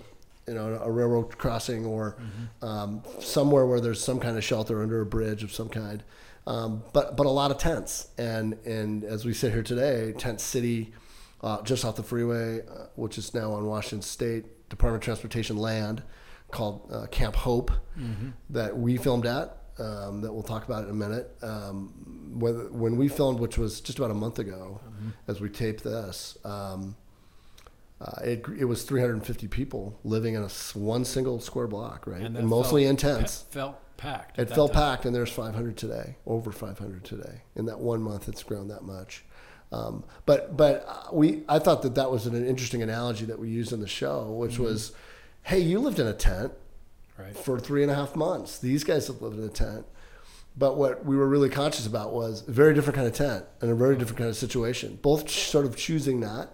you know a railroad crossing or um, somewhere where there's some kind of shelter under a bridge of some kind. Um, but but a lot of tents. And and as we sit here today, Tent City, uh, just off the freeway, uh, which is now on Washington State Department of Transportation land, called uh, Camp Hope, that we filmed at. Um, that we'll talk about in a minute. Um, whether, when we filmed, which was just about a month ago, as we taped this, um, uh, it, it was 350 people living in a one single square block, right, and, that mostly felt- tents. It felt packed. It felt time. packed, and there's 500 today, over 500 today. In that one month, it's grown that much. Um, but but uh, we, I thought that that was an interesting analogy that we used in the show, which Mm-hmm. was, hey, you lived in a tent Right. for three and a half months. These guys have lived in a tent. But what we were really conscious about was a very different kind of tent and a very different kind of situation. Both sort of choosing that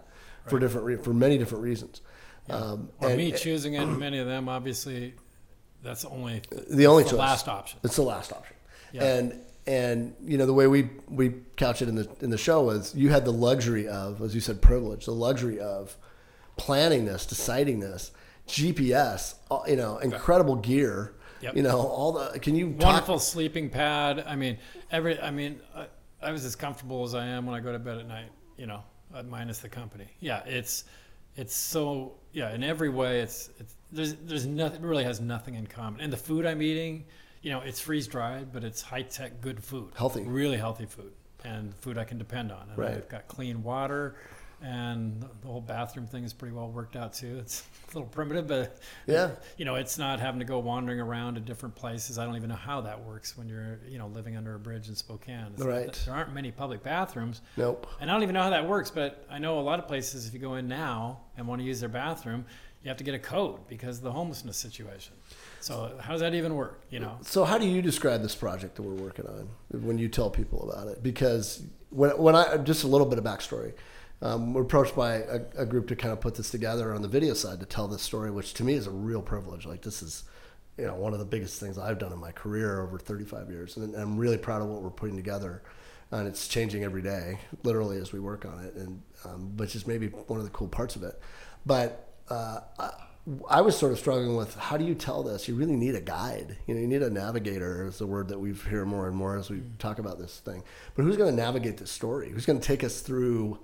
for different re- for many different reasons. Um, Or and me choosing it, *clears throat* many of them, obviously, that's the only the only the last option. It's the last option. Yeah. And and you know the way we we couch it in the in the show was you had the luxury of, as you said, privilege, the luxury of planning this, deciding this, GPS, you know, incredible gear. Yep. You know, all the. Can you talk? Wonderful sleeping pad. I mean, every. I mean, I, I was as comfortable as I am when I go to bed at night. You know, uh, minus the company. Yeah, it's it's so yeah. In every way, it's it's there's there's nothing. It really has nothing in common. And the food I'm eating, you know, it's freeze dried, but it's high tech, good food. Healthy. Really healthy food, and food I can depend on. And Right. I've got clean water. And the whole bathroom thing is pretty well worked out too. It's *laughs* a little primitive, but Yeah. you know, it's not having to go wandering around to different places. I don't even know how that works when you're, you know, living under a bridge in Spokane. It's- Right. There aren't many public bathrooms. Nope. And I don't even know how that works, but I know a lot of places, if you go in now and want to use their bathroom, you have to get a code because of the homelessness situation. So how does that even work? You know, So how do you describe this project that we're working on when you tell people about it? Because when, when I just a little bit of backstory, um, we're approached by a, a group to kind of put this together on the video side to tell this story, which to me is a real privilege. Like this is, you know, one of the biggest things I've done in my career over 35 years, and I'm really proud of what we're putting together. And it's changing every day, literally as we work on it, and um, which is maybe one of the cool parts of it. But uh, I, was sort of struggling with how do you tell this? You really need a guide. You know, you need a navigator is the word that we hear more and more as we talk about this thing. But who's going to navigate this story? Who's going to take us through,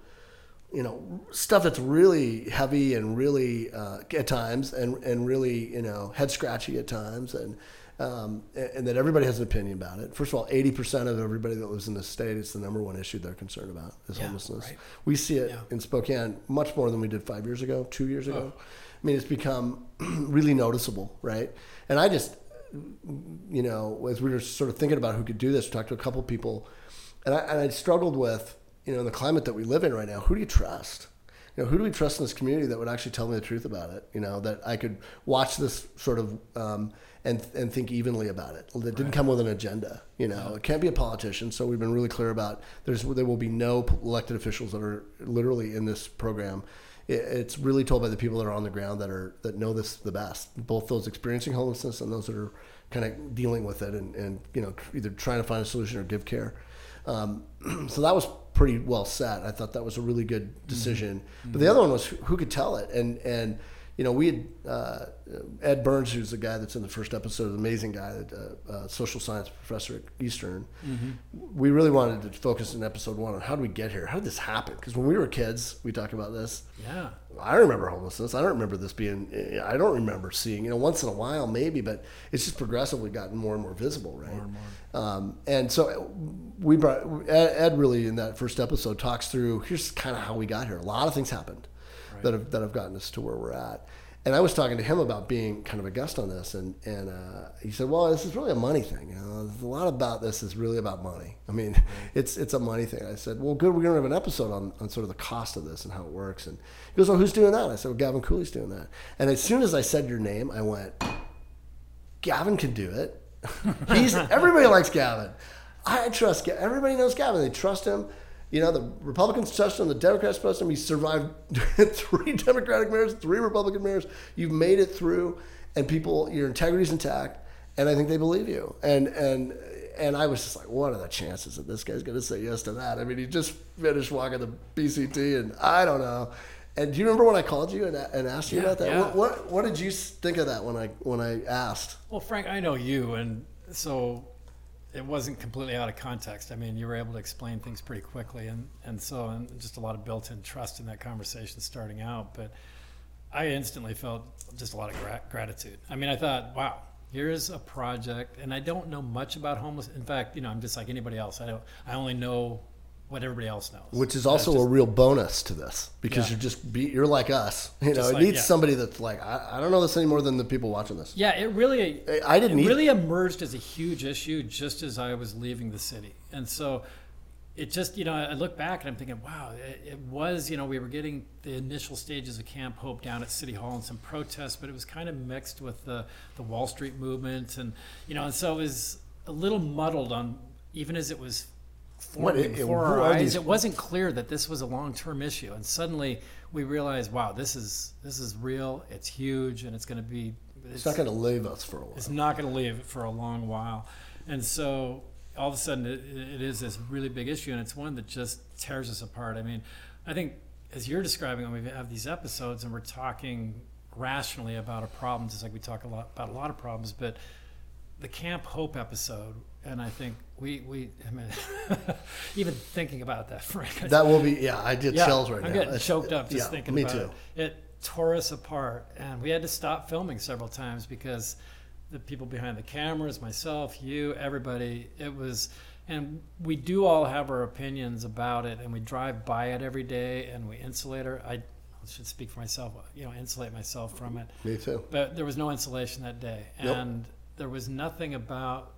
you know, stuff that's really heavy and really uh, at times and and really you know head scratchy at times and. Um, and, and that everybody has an opinion about it. First of all, 80% of everybody that lives in this state, it's the number one issue they're concerned about is Yeah, homelessness. right. We see it Yeah. in Spokane much more than we did five years ago, two years ago. I mean, it's become *clears throat* really noticeable, right? And I just, you know, as we were sort of thinking about who could do this, we talked to a couple people, and I, and I struggled with you know, the climate that we live in right now, who do you trust? You know, who do we trust in this community that would actually tell me the truth about it? You know, that I could watch this sort of um, and and think evenly about it. That didn't come with an agenda. You know, it can't be a politician. So we've been really clear about there's there will be no elected officials that are literally in this program. It, it's really told by the people that are on the ground that are that know this the best. Both those experiencing homelessness and those that are kind of dealing with it and, and you know either trying to find a solution or give care. Um, *clears throat* so that was pretty well set. I thought that was a really good decision. Mm-hmm. But the other one was who, who could tell it, and and you know, we had uh, Ed Burns, who's the guy that's in the first episode, an amazing guy, uh, uh, social science professor at Eastern. Mm-hmm. We really wanted to focus in episode one on how did we get here? How did this happen? Because when we were kids, we talked about this. Yeah. I remember homelessness. I don't remember this being, I don't remember seeing, you know, once in a while maybe, but it's just progressively gotten more and more visible, right? More and more. Um, and so we brought, Ed really in that first episode talks through, here's kind of how we got here. A lot of things happened right. that have that have gotten us to where we're at. And I was talking to him about being kind of a guest on this, and and uh, he said, "Well, this is really a money thing. You know, a lot about this is really about money. I mean, right. it's it's a money thing." I said, "Well, good. We're going to have an episode on, on sort of the cost of this and how it works." And he goes, "Well, who's doing that?" I said, "Well, Gavin Cooley's doing that." And as soon as I said your name, I went, "Gavin can do it. *laughs* He's everybody likes Gavin. I trust. Gavin. Everybody knows Gavin. They trust him." You know, the Republicans trust him, the Democrats trust him. He survived *laughs* three Democratic mayors, three Republican mayors. You've made it through, and people, your integrity's intact, and I think they believe you. And and and I was just like, what are the chances that this guy's going to say yes to that? I mean, he just finished walking the PCT, and I don't know. And do you remember when I called you and, and asked you yeah, about that? Yeah. What, what, what did you think of that when I when I asked? Well, Frank, I know you, and so it wasn't completely out of context. I mean, you were able to explain things pretty quickly, and and so and just a lot of built-in trust in that conversation starting out. But I instantly felt just a lot of gra- gratitude. I mean, I thought, wow, here's a project, and I don't know much about homeless. In fact, you know, I'm just like anybody else. I don't. I only know what everybody else knows. Which is also just, a real bonus to this because yeah. you're just be, you're like us. *laughs* You know, it like, needs yeah. somebody that's like I, I, don't know this any more than the people watching this. Yeah, it really I didn't it really emerged as a huge issue just as I was leaving the city, and so it just you know I look back and I'm thinking, wow, it, it was you know we were getting the initial stages of Camp Hope down at City Hall and some protests, but it was kind of mixed with the the Wall Street movement and you know and so it was a little muddled on even as it was forming before our eyes. It wasn't clear that this was a long-term issue, and suddenly we realized, wow, this is this is real. It's huge, and it's going to be. It's, it's not going to leave us for a while. It's not going to leave for a long while, and so all of a sudden it, it is this really big issue, and it's one that just tears us apart. I mean, I think as you're describing when we have these episodes and we're talking rationally about a problem, just like we talk a lot about a lot of problems, but the Camp Hope episode and I think we we I mean, *laughs* even thinking about that, Frank. That will be yeah. I did yeah, chills right I'm now. getting choked up just yeah, thinking me about too. it. It tore us apart, and we had to stop filming several times because the people behind the cameras, myself, you, everybody, it was. And we do all have our opinions about it, and we drive by it every day, and we insulate our. I should speak for myself, you know, insulate myself from it. Me too. But there was no insulation that day, and there was nothing about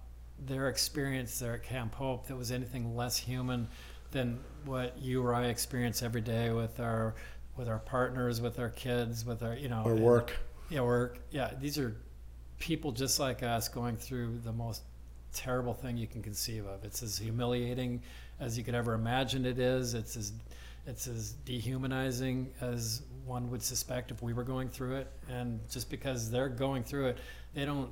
their experience there at Camp Hope that was anything less human than what you or I experience every day with our with our partners, with our kids, with our you know our work. Yeah, work. Yeah, these are people just like us going through the most terrible thing you can conceive of. It's as humiliating as you could ever imagine it is. It's as it's as dehumanizing as one would suspect if we were going through it. And just because they're going through it, they don't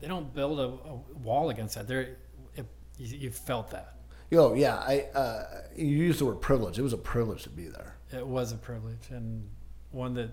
they don't build a, a wall against that. They're it, you, you, felt that. Yo, yeah, I uh, you used the word privilege. It was a privilege to be there. It was a privilege, and one that,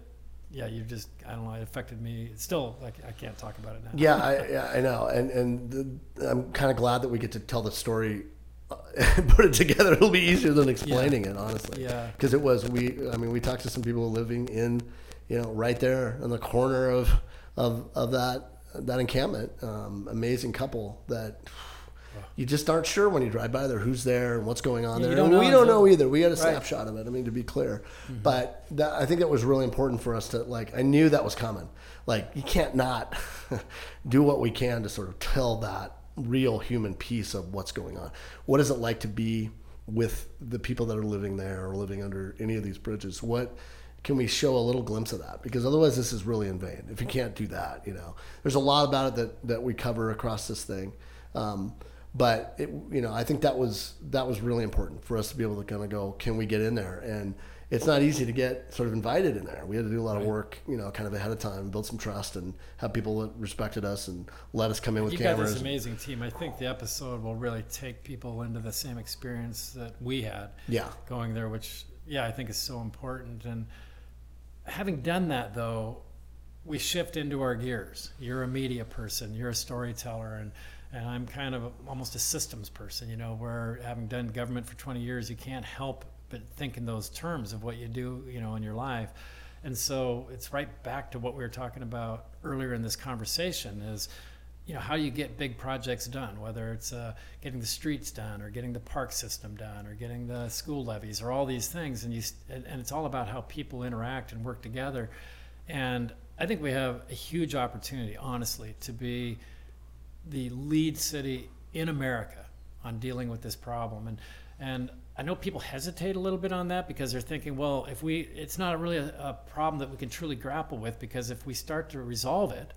yeah, you just I don't know. It affected me. It's still like I can't talk about it now. Yeah, I, *laughs* yeah, I know, and and the, I'm kind of glad that we get to tell the story *laughs* put it together. It'll be easier than explaining yeah. it, honestly. Yeah. Because it was we. I mean, we talked to some people living in, you know, right there in the corner of of of that that encampment. Um, amazing couple that you just aren't sure when you drive by there who's there and what's going on yeah, there. Don't we don't know either. We had a right. snapshot of it. I mean, to be clear, mm-hmm. but that, I think that was really important for us to like. I knew that was coming. Like you can't not *laughs* do what we can to sort of tell that real human piece of what's going on. What is it like to be with the people that are living there or living under any of these bridges? What can we show a little glimpse of that? Because otherwise, this is really in vain. If you can't do that, you know, there's a lot about it that that we cover across this thing. Um, but it, you know, I think that was that was really important for us to be able to kind of go, can we get in there? And it's not easy to get sort of invited in there. We had to do a lot of work, you know, kind of ahead of time, build some trust, and have people that respected us and let us come in with You cameras. got this amazing team. I think the episode will really take people into the same experience that we had yeah, going there, which yeah, I think is so important. And having done that though, we shift into our gears. You're a media person, you're a storyteller, and and I'm kind of almost a systems person. You know, where having done government for 20 years, you can't help but think in those terms of what you do, you know, in your life. And so it's right back to what we were talking about earlier in this conversation is, you know, how you get big projects done, whether it's uh, getting the streets done or getting the park system done or getting the school levies or all these things. And, you, and it's all about how people interact and work together. And I think we have a huge opportunity, honestly, to be the lead city in America on dealing with this problem. And, and I know people hesitate a little bit on that because they're thinking, well, if we, it's not really a, a problem that we can truly grapple with because if we start to resolve it,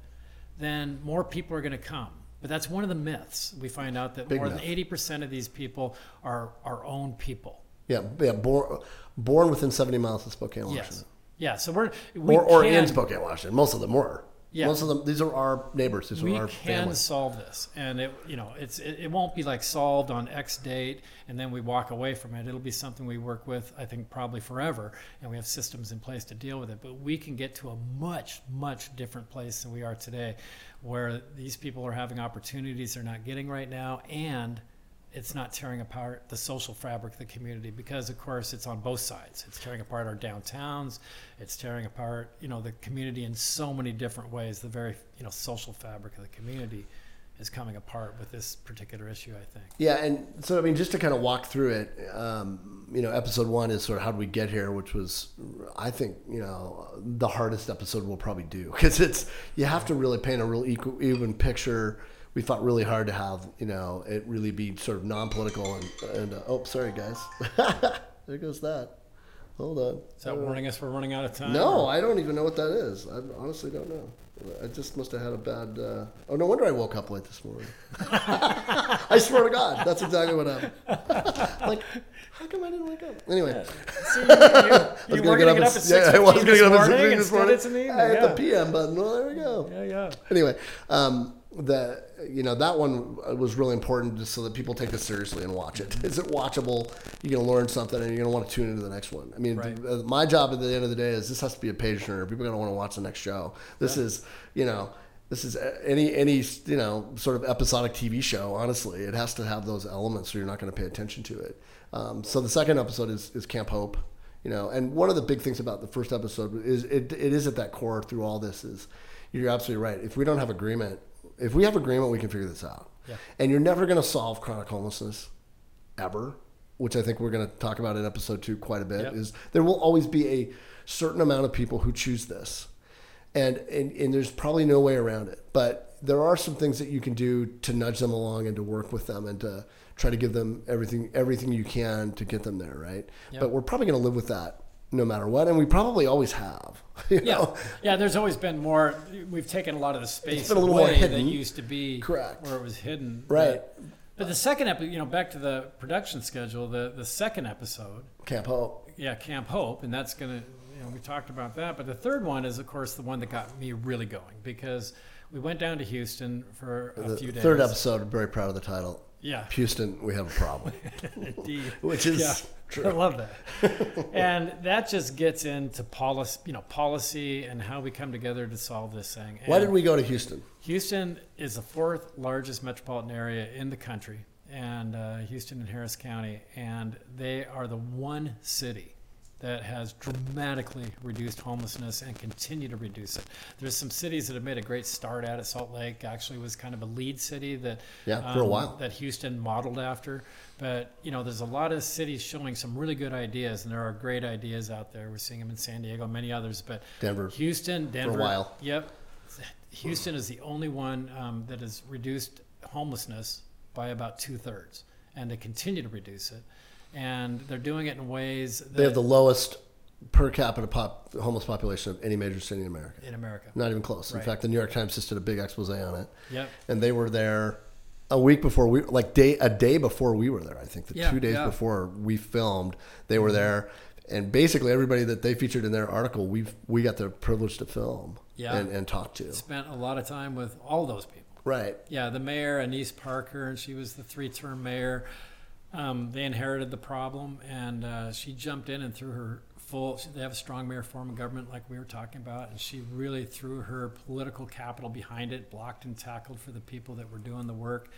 then more people are going to come. But that's one of the myths. We find out that Big more myth. than 80% of these people are our own people. yeah, yeah. Born, born within 70 miles of Spokane, Washington. Yes. Yeah. So we're, we or, or can, in Spokane, Washington. Most of them were. Yeah. Most of them. These are our neighbors. These we are our can family. solve this and it you know it's it, it won't be like solved on x date and then we walk away from it it'll be something we work with i think probably forever and we have systems in place to deal with it but we can get to a much much different place than we are today where these people are having opportunities they're not getting right now and it's not tearing apart the social fabric of the community because of course it's on both sides. It's tearing apart our downtowns. It's tearing apart you know the community in so many different ways. The very you know social fabric of the community is coming apart with this particular issue i think. Yeah, and so I mean, just to kind of walk through it, um, you know, episode one is sort of how do we get here, which was, I think, you know, the hardest episode we'll probably do *laughs* because it's you have to really paint a real equal, even picture. We fought really hard to have, you know, it really be sort of non-political and, and uh, oh, sorry guys, *laughs* there goes that. Hold on. is that warning us we're running out of time No, or- I don't even know what that is. I honestly don't know. I just must have had a bad. Uh... Oh, no wonder I woke up late this morning. *laughs* I swear to God, that's exactly what happened. *laughs* like, how come I didn't wake up? Anyway, See, you, you, I was gonna get going up to get up at at- 6 yeah, I was gonna this get up at morning 6 and this morning. it in the evening. I hit yeah. the PM button. Well, there we go. yeah yeah Anyway, um, the you know that one was really important just so that people take this seriously and watch it. *laughs* Is it watchable? You're gonna learn something, and you're gonna want to tune into the next one. I mean, Right. th- my job at the end of the day is this has to be a page turner. People are gonna want to watch the next show. This is you know. This is any any you know sort of episodic TV show. Honestly, it has to have those elements, or you're not going to pay attention to it. Um, so the second episode is, is Camp Hope, you know, and one of the big things about the first episode is it, it is at that core through all this is you're absolutely right. If we don't have agreement, if we have agreement, we can figure this out. Yeah. And you're never going to solve chronic homelessness ever, which I think we're going to talk about in episode two quite a bit. Yep. Is there will always be a certain amount of people who choose this, and, and and there's probably no way around it. But there are some things that you can do to nudge them along and to work with them and to try to give them everything everything you can to get them there, right? Yep. But we're probably going to live with that no matter what, and we probably always have. *laughs* you Yeah, know? yeah. There's always been more. We've taken a lot of the space been a little more away hidden. that used to be Correct. where it was hidden. Right. But, but the second episode, you know, back to the production schedule. The the second episode, Camp Hope. yeah, Camp Hope, and that's gonna. You know, we talked about that. But the third one is, of course, the one that got me really going because we went down to Houston for a The few days. third episode. I'm very proud of the title. Yeah. Houston, we have a problem. *laughs* Indeed. Which is yeah, true. I love that. *laughs* and that just gets into policy, you know, policy and how we come together to solve this thing. Why And did we go to Houston? Houston is the fourth largest metropolitan area in the country, and uh, Houston and Harris County, and they are the one city that has dramatically reduced homelessness and continue to reduce it. There's some cities that have made a great start at it. Salt Lake actually was kind of a lead city that um, Yeah, for a while. that Houston modeled after. But you know, there's a lot of cities showing some really good ideas, and there are great ideas out there. We're seeing them in San Diego, many others. But Denver. Houston, Denver, for a while. Yep, Houston is the only one um, that has reduced homelessness by about two thirds, and they continue to reduce it. And they're doing it in ways that They have the lowest per capita pop, homeless population of any major city in America. in America. Not even close. In fact, the New York Times just did a big expose on it. Yep. And they were there a week before we, like day a day before we were there. I think the Yeah, two days yeah. before we filmed, they were mm-hmm. there. And basically, everybody that they featured in their article, we we got the privilege to film Yeah. and, and talk to. Spent a lot of time with all those people. Right. Yeah, the mayor, Annise Parker, and she was the three-term mayor. Um, they inherited the problem, and uh, she jumped in and threw her full. They have a strong mayor form of government, like we were talking about, and she really threw her political capital behind it, blocked and tackled for the people that were doing the work,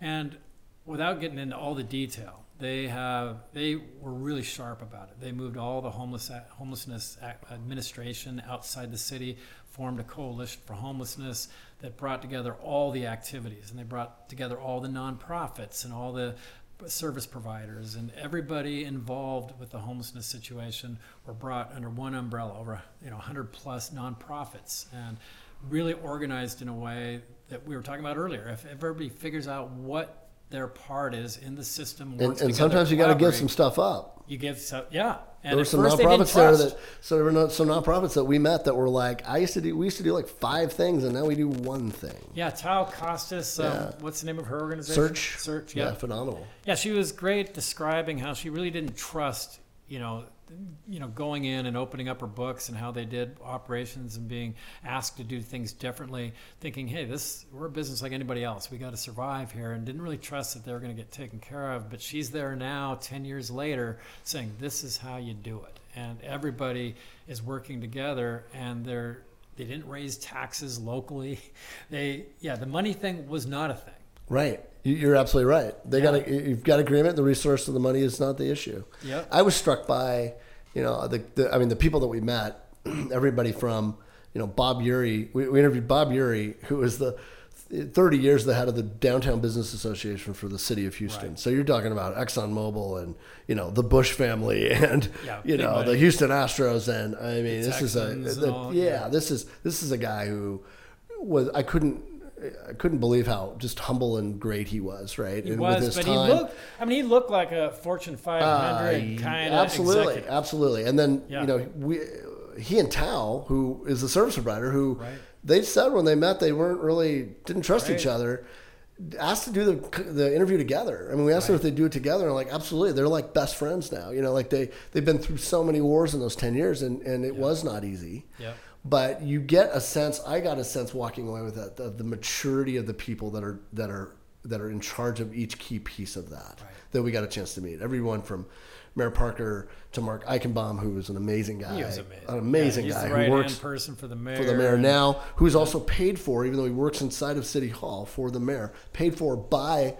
and without getting into all the detail, they have they were really sharp about it. They moved all the homeless homelessness administration outside the city, formed a coalition for homelessness that brought together all the activities, and they brought together all the nonprofits and all the service providers and everybody involved with the homelessness situation were brought under one umbrella over you know 100 plus nonprofits and really organized in a way that we were talking about earlier. If everybody figures out what their part is in the system And, and sometimes you got to give some stuff up. you give so, yeah and there were some first they didn't nonprofits there that so there were no, some nonprofits that we met that were like I used to do we used to do like five things and now we do one thing. yeah Thao Costis um, Yeah. what's the name of her organization Search, search yeah, yeah phenomenal. Yeah, she was great describing how she really didn't trust, you know, you know, going in and opening up her books and how they did operations and being asked to do things differently, thinking, hey, this we're a business like anybody else. We got to survive here, and didn't really trust that they were going to get taken care of. But she's there now, ten years later, saying this is how you do it, and everybody is working together, and they're they didn't raise taxes locally. *laughs* They yeah, the money thing was not a thing. Right. You- You're absolutely right. They Yeah. got you've got agreement. The resource of the money is not the issue. Yep. I was struck by, you know, the, the I mean the people that we met, *clears throat* everybody from, you know, Bob Eury. We, we interviewed Bob Eury, who was the 30 years the head of the Downtown Business Association for the city of Houston. Right. So you're talking about ExxonMobil and you know the Bush family *laughs* and Yeah, you know money. the Houston Astros and I mean this is a the- all, yeah, yeah. this is this is a guy who was I couldn't I couldn't believe how just humble and great he was, right? He and was, but he looked. I mean, he looked like a Fortune 500 uh, kind of absolutely, executive. absolutely. And then Yeah. you know we, he and Thao, who is the service provider, who Right. they said when they met they weren't really didn't trust each other. Asked to do the the interview together. I mean, we asked them if they do it together, and like absolutely, they're like best friends now. You know, like they they've been through so many wars in those ten years, and and it was not easy. Yep. But you get a sense. I got a sense walking away with that of the maturity of the people that are that are that are in charge of each key piece of that. That we got a chance to meet. Everyone from Mayor Parker to Marc Eichenbaum, who is an amazing guy, amazing. an amazing yeah, guy the who works person for the mayor. for the mayor now, who's also paid for, even though he works inside of City Hall for the mayor, paid for by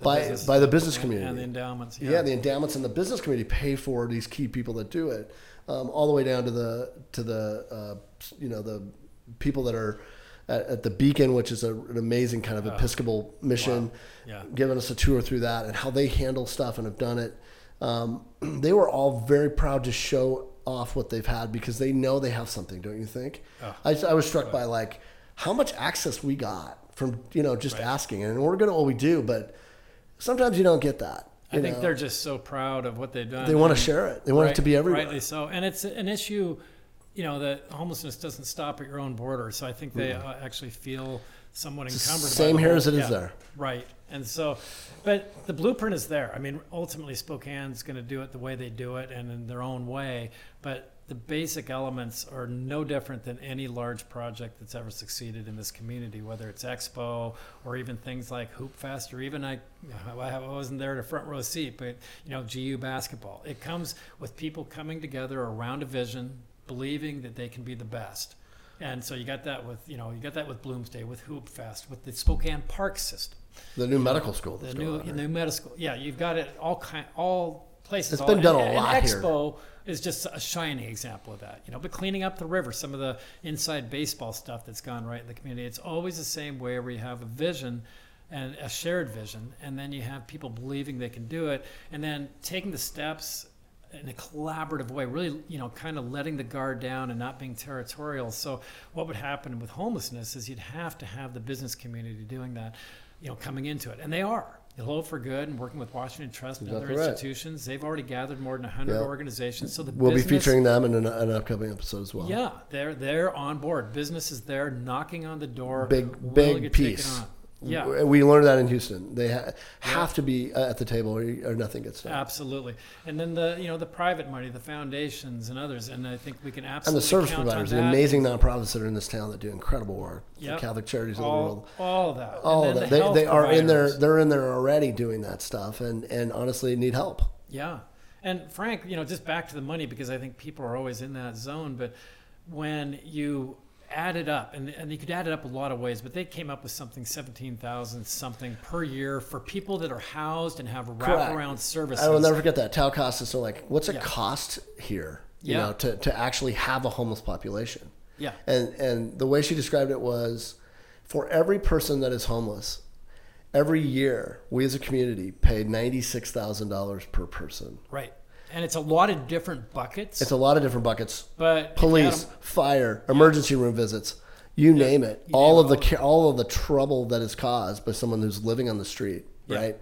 by business- by the business community and the endowments. yeah. Yeah, the endowments and the business community pay for these key people that do it, um, all the way down to the to the uh, you know the people that are at, at the Beacon, which is a, an amazing kind of Episcopal mission, Wow. Yeah. giving us a tour through that and how they handle stuff and have done it. Um, *clears throat* they were all very proud to show off what they've had because they know they have something, don't you think? Oh. I, I was struck by like how much access we got from you know just asking, and we're good at what we do, but sometimes you don't get that. I think know? they're just so proud of what they've done. They want to share it. They want it to be everywhere. Rightly so, and it's an issue. You know that homelessness doesn't stop at your own border, so I think they uh, actually feel somewhat the encumbered. same here whole- as it is yeah, there. Right, and so, but the blueprint is there. I mean, ultimately, Spokane's going to do it the way they do it and in their own way, but the basic elements are no different than any large project that's ever succeeded in this community, whether it's Expo or even things like Hoop Fest or even I, I wasn't there to front row seat, but you know, GU basketball. It comes with people coming together around a vision, believing that they can be the best. And so you got that with, you know, you got that with Bloomsday, with Hoop Fest, with the Spokane Park system The new medical school. the new going on the new medical school. Yeah, you've got it all kind all places. It's all, been done a lot and here. Expo is just a shining example of that. You know, but cleaning up the river, some of the inside baseball stuff that's gone right in the community. It's always the same way where you have a vision and a shared vision, and then you have people believing they can do it, and then taking the steps in a collaborative way, really, you know, kind of letting the guard down and not being territorial. So, what would happen with homelessness is you'd have to have the business community doing that, you know, coming into it, and they are. Hello for Good and working with Washington Trust and other right. institutions. They've already gathered more than 100 Yeah. organizations. So the We'll business, be featuring them in an, an upcoming episode as well. Yeah, they're they're on board. Business is there, knocking on the door. Big big to take it piece. Yeah, We learned that in Houston. They ha- have to be uh, at the table or, or nothing gets done. absolutely. And then the you know the private money, the foundations and others, and I think we can absolutely. And the service providers, the amazing nonprofits that are in this town that do incredible work. Yep. The Catholic Charities of the world. all of that. All that. the They, they are in there. They're in there already doing that stuff, and and honestly need help. Yeah. And Frank, you know, just back to the money because I think people are always in that zone. But when you add it up, and, and you could add it up a lot of ways, but they came up with something 17,000 something per year for people that are housed and have wraparound services. I will never forget that. Thao Costis are like, what's it Yeah. cost here? You Yeah. know, to, to actually have a homeless population. Yeah. And and the way she described it was, for every person that is homeless, every year we as a community pay ninety six thousand dollars per person. Right. And it's a lot of different buckets. It's a lot of different buckets. but police, you add Police, 'em- fire, emergency room visits, you name it. you all of it. the all of the trouble that is caused by someone who's living on the street, Yeah. right?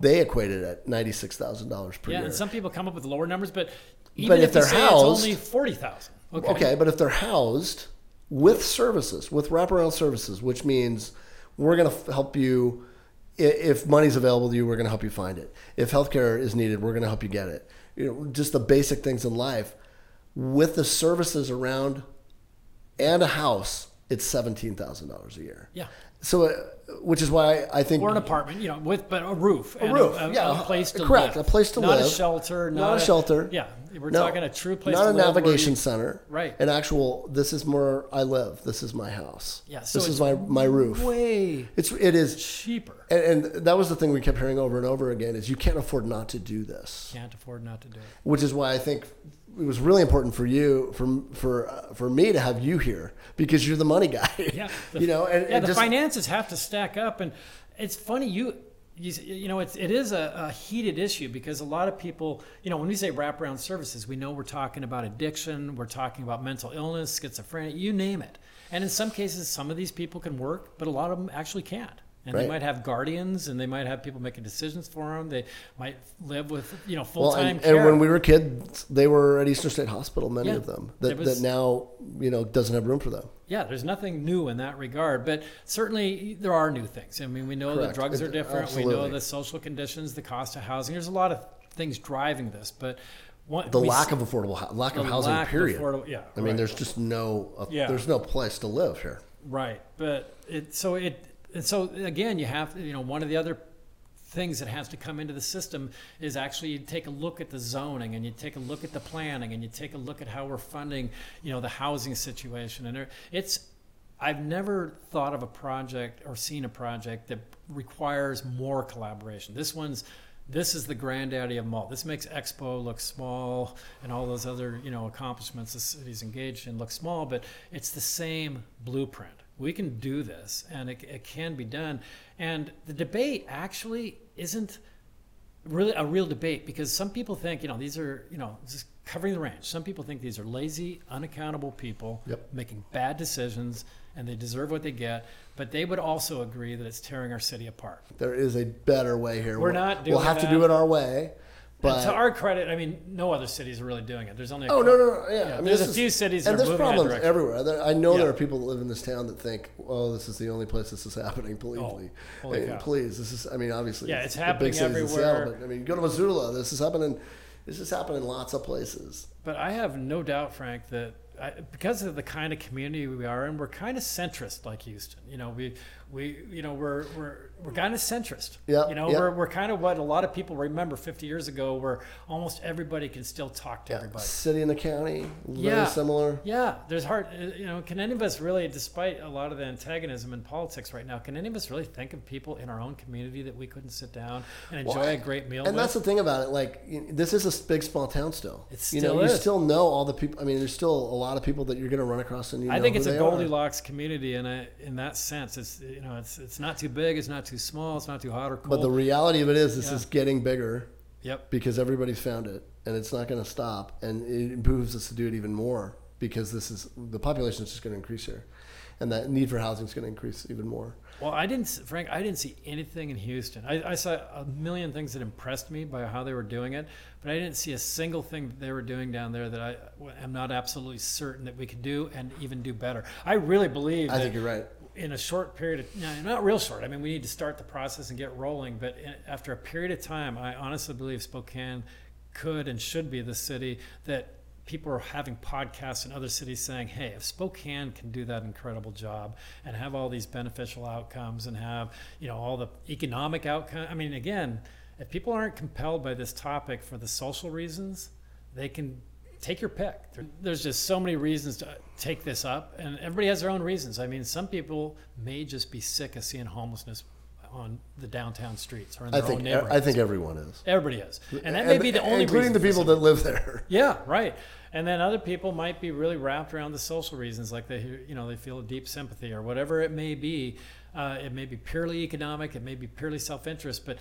They equated at ninety six thousand dollars per yeah, year. Yeah, and some people come up with lower numbers, but even But if, if they're housed- only 40,000. Okay. Okay, but if they're housed with services, with wraparound services, which means we're going to help you if money's available to you, we're going to help you find it. If healthcare is needed, we're going to help you get it. You know, just the basic things in life. With the services around and a house, it's seventeen thousand dollars a year. Yeah. So, uh, which is why I think Or an apartment, you know, with but a roof, a roof, a, yeah, a place to correct, live. a place to not live, not a shelter, not, not a shelter. Yeah, we're No, talking a true place. not a navigation you- center, Right. An actual. This is where I live. This is my house. Yeah, so this is my my roof. Way It's it is, cheaper. and, and that was the thing we kept hearing over and over again is you can't afford not to do this, Can't afford not to do it. which is why I think it was really important for you for for uh, for me to have you here because you're the money guy. Yeah, *laughs* the- you know, and, yeah, and the just, finances have to stack up, and it's funny you. You, you know, it's, it is a, a heated issue because a lot of people, you know, when we say wraparound services, we know we're talking about addiction, we're talking about mental illness, schizophrenia, you name it. And in some cases, some of these people can work, but a lot of them actually can't. And they might have guardians, and they might have people making decisions for them. They might live with, you know, full Well, time and, care. and when we were kids, they were at Eastern State Hospital. Many Yeah. of them that, was- that now you know doesn't have room for them. Yeah, there's nothing new in that regard, but certainly there are new things. I mean, we know the Correct. drugs are It- different. We know the social conditions, the cost of housing. There's a lot of things driving this, but one, The lack of affordable lack of housing. lack of period. affordable- yeah, I mean, there's just no uh, Yeah. there's no place to live here. right, but it so it and so again, you have you know one of the other things that has to come into the system is actually you take a look at the zoning and you take a look at the planning and you take a look at how we're funding you know the housing situation and it's I've never thought of a project or seen a project that requires more collaboration. This one's this is the granddaddy of them all. This makes Expo look small and all those other, you know, accomplishments the city's engaged in look small, but it's the same blueprint. We can do this and it, it can be done. And the debate actually isn't really a real debate because some people think, you know, these are, you know, just covering the range. Some people think these are lazy, unaccountable people Yep. making bad decisions and they deserve what they get. But they would also agree that it's tearing our city apart. There is a better way here. We're We'll- not We'll have to do it our way. But to our credit, I mean, no other cities are really doing it. There's only a Oh couple- no, no, no! Yeah, I mean, there's a is- few cities and are there's problems everywhere. I know Yeah. there are people that live in this town that think, "Oh, this is the only place this is happening." Believe Oh, me, Hey, please. This is. I mean, obviously, Yeah, it's big happening in Seattle, everywhere. but I mean, go to Missoula. This is happening. This is happening in lots of places. But I have no doubt, Frank, that I, because of the kind of community we are in, we're kind of centrist, like Houston. You know, we we you know we're we're we're kind of centrist. Yeah, You know, yeah. we're we're kind of what a lot of people remember 50 years ago, where almost everybody can still talk to Yeah, everybody. city and the county, very Yeah. similar. Yeah, there's hard. uh, You know, can any of us really, despite a lot of the antagonism in politics right now, can any of us really think of people in our own community that we couldn't sit down and enjoy Well, a great meal And with? that's the thing about it. Like, this is a big small town still. It you know, still you still know all the people. I mean, there's still a lot of people that you're going to run across, and you I think it's a they are. Goldilocks community in a, in that sense. It's you know it's it's not too big, it's not too small, it's not too hot or cold. But the reality of it is, this Yeah. is getting bigger. yep. because everybody's found it and it's not going to stop and it behooves us to do it even more because this is the population is just going to increase here and that need for housing is going to increase even more. Well, I didn't, Frank. I didn't see anything in Houston. I, I, saw a million things that impressed me by how they were doing it, but I didn't see a single thing that they were doing down there that I am not absolutely certain that we could do and even do better. I really believe. I think you're right. In a short period of, not real short. I mean, we need to start the process and get rolling. But in, after a period of time, I honestly believe Spokane could and should be the city that people are having podcasts in other cities saying, hey, if Spokane can do that incredible job and have all these beneficial outcomes and have, you know, all the economic outcome. I mean, again, if people aren't compelled by this topic for the social reasons, they can take your pick. There's just so many reasons to take this up, and everybody has their own reasons. I mean, some people may just be sick of seeing homelessness on the downtown streets or in their I think own neighborhoods. I think everyone is. Everybody is, and that may be the only including reason the people that live there. *laughs* yeah, right. And then other people might be really wrapped around the social reasons, like they, you know, they feel a deep sympathy or whatever it may be. Uh, it may be purely economic, it may be purely self-interest, but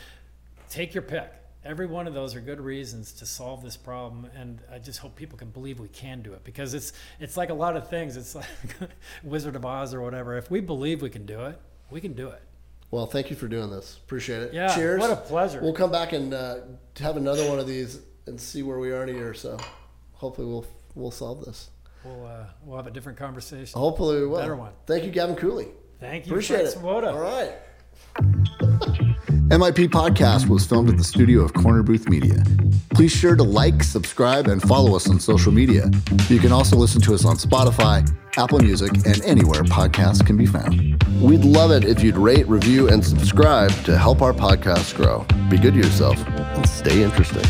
take your pick. Every one of those are good reasons to solve this problem, and I just hope people can believe we can do it because it's it's like a lot of things. It's like *laughs* Wizard of Oz or whatever. If we believe we can do it, we can do it. Well, thank you for doing this. Appreciate it. Yeah, Cheers. what a pleasure. We'll come back and uh, have another one of these and see where we are in a year or so. Hopefully, we'll we'll solve this. We'll uh, we'll have a different conversation. Hopefully, we will. Better one. Thank you, Gavin Cooley. Thank you, Appreciate Frank it. Swoboda. All right. *laughs* MIP Podcast was filmed at the studio of Corner Booth Media. Please sure to like, subscribe, and follow us on social media. You can also listen to us on Spotify, Apple Music, and anywhere podcasts can be found. We'd love it if you'd rate, review, and subscribe to help our podcast grow. Be good to yourself and stay interesting.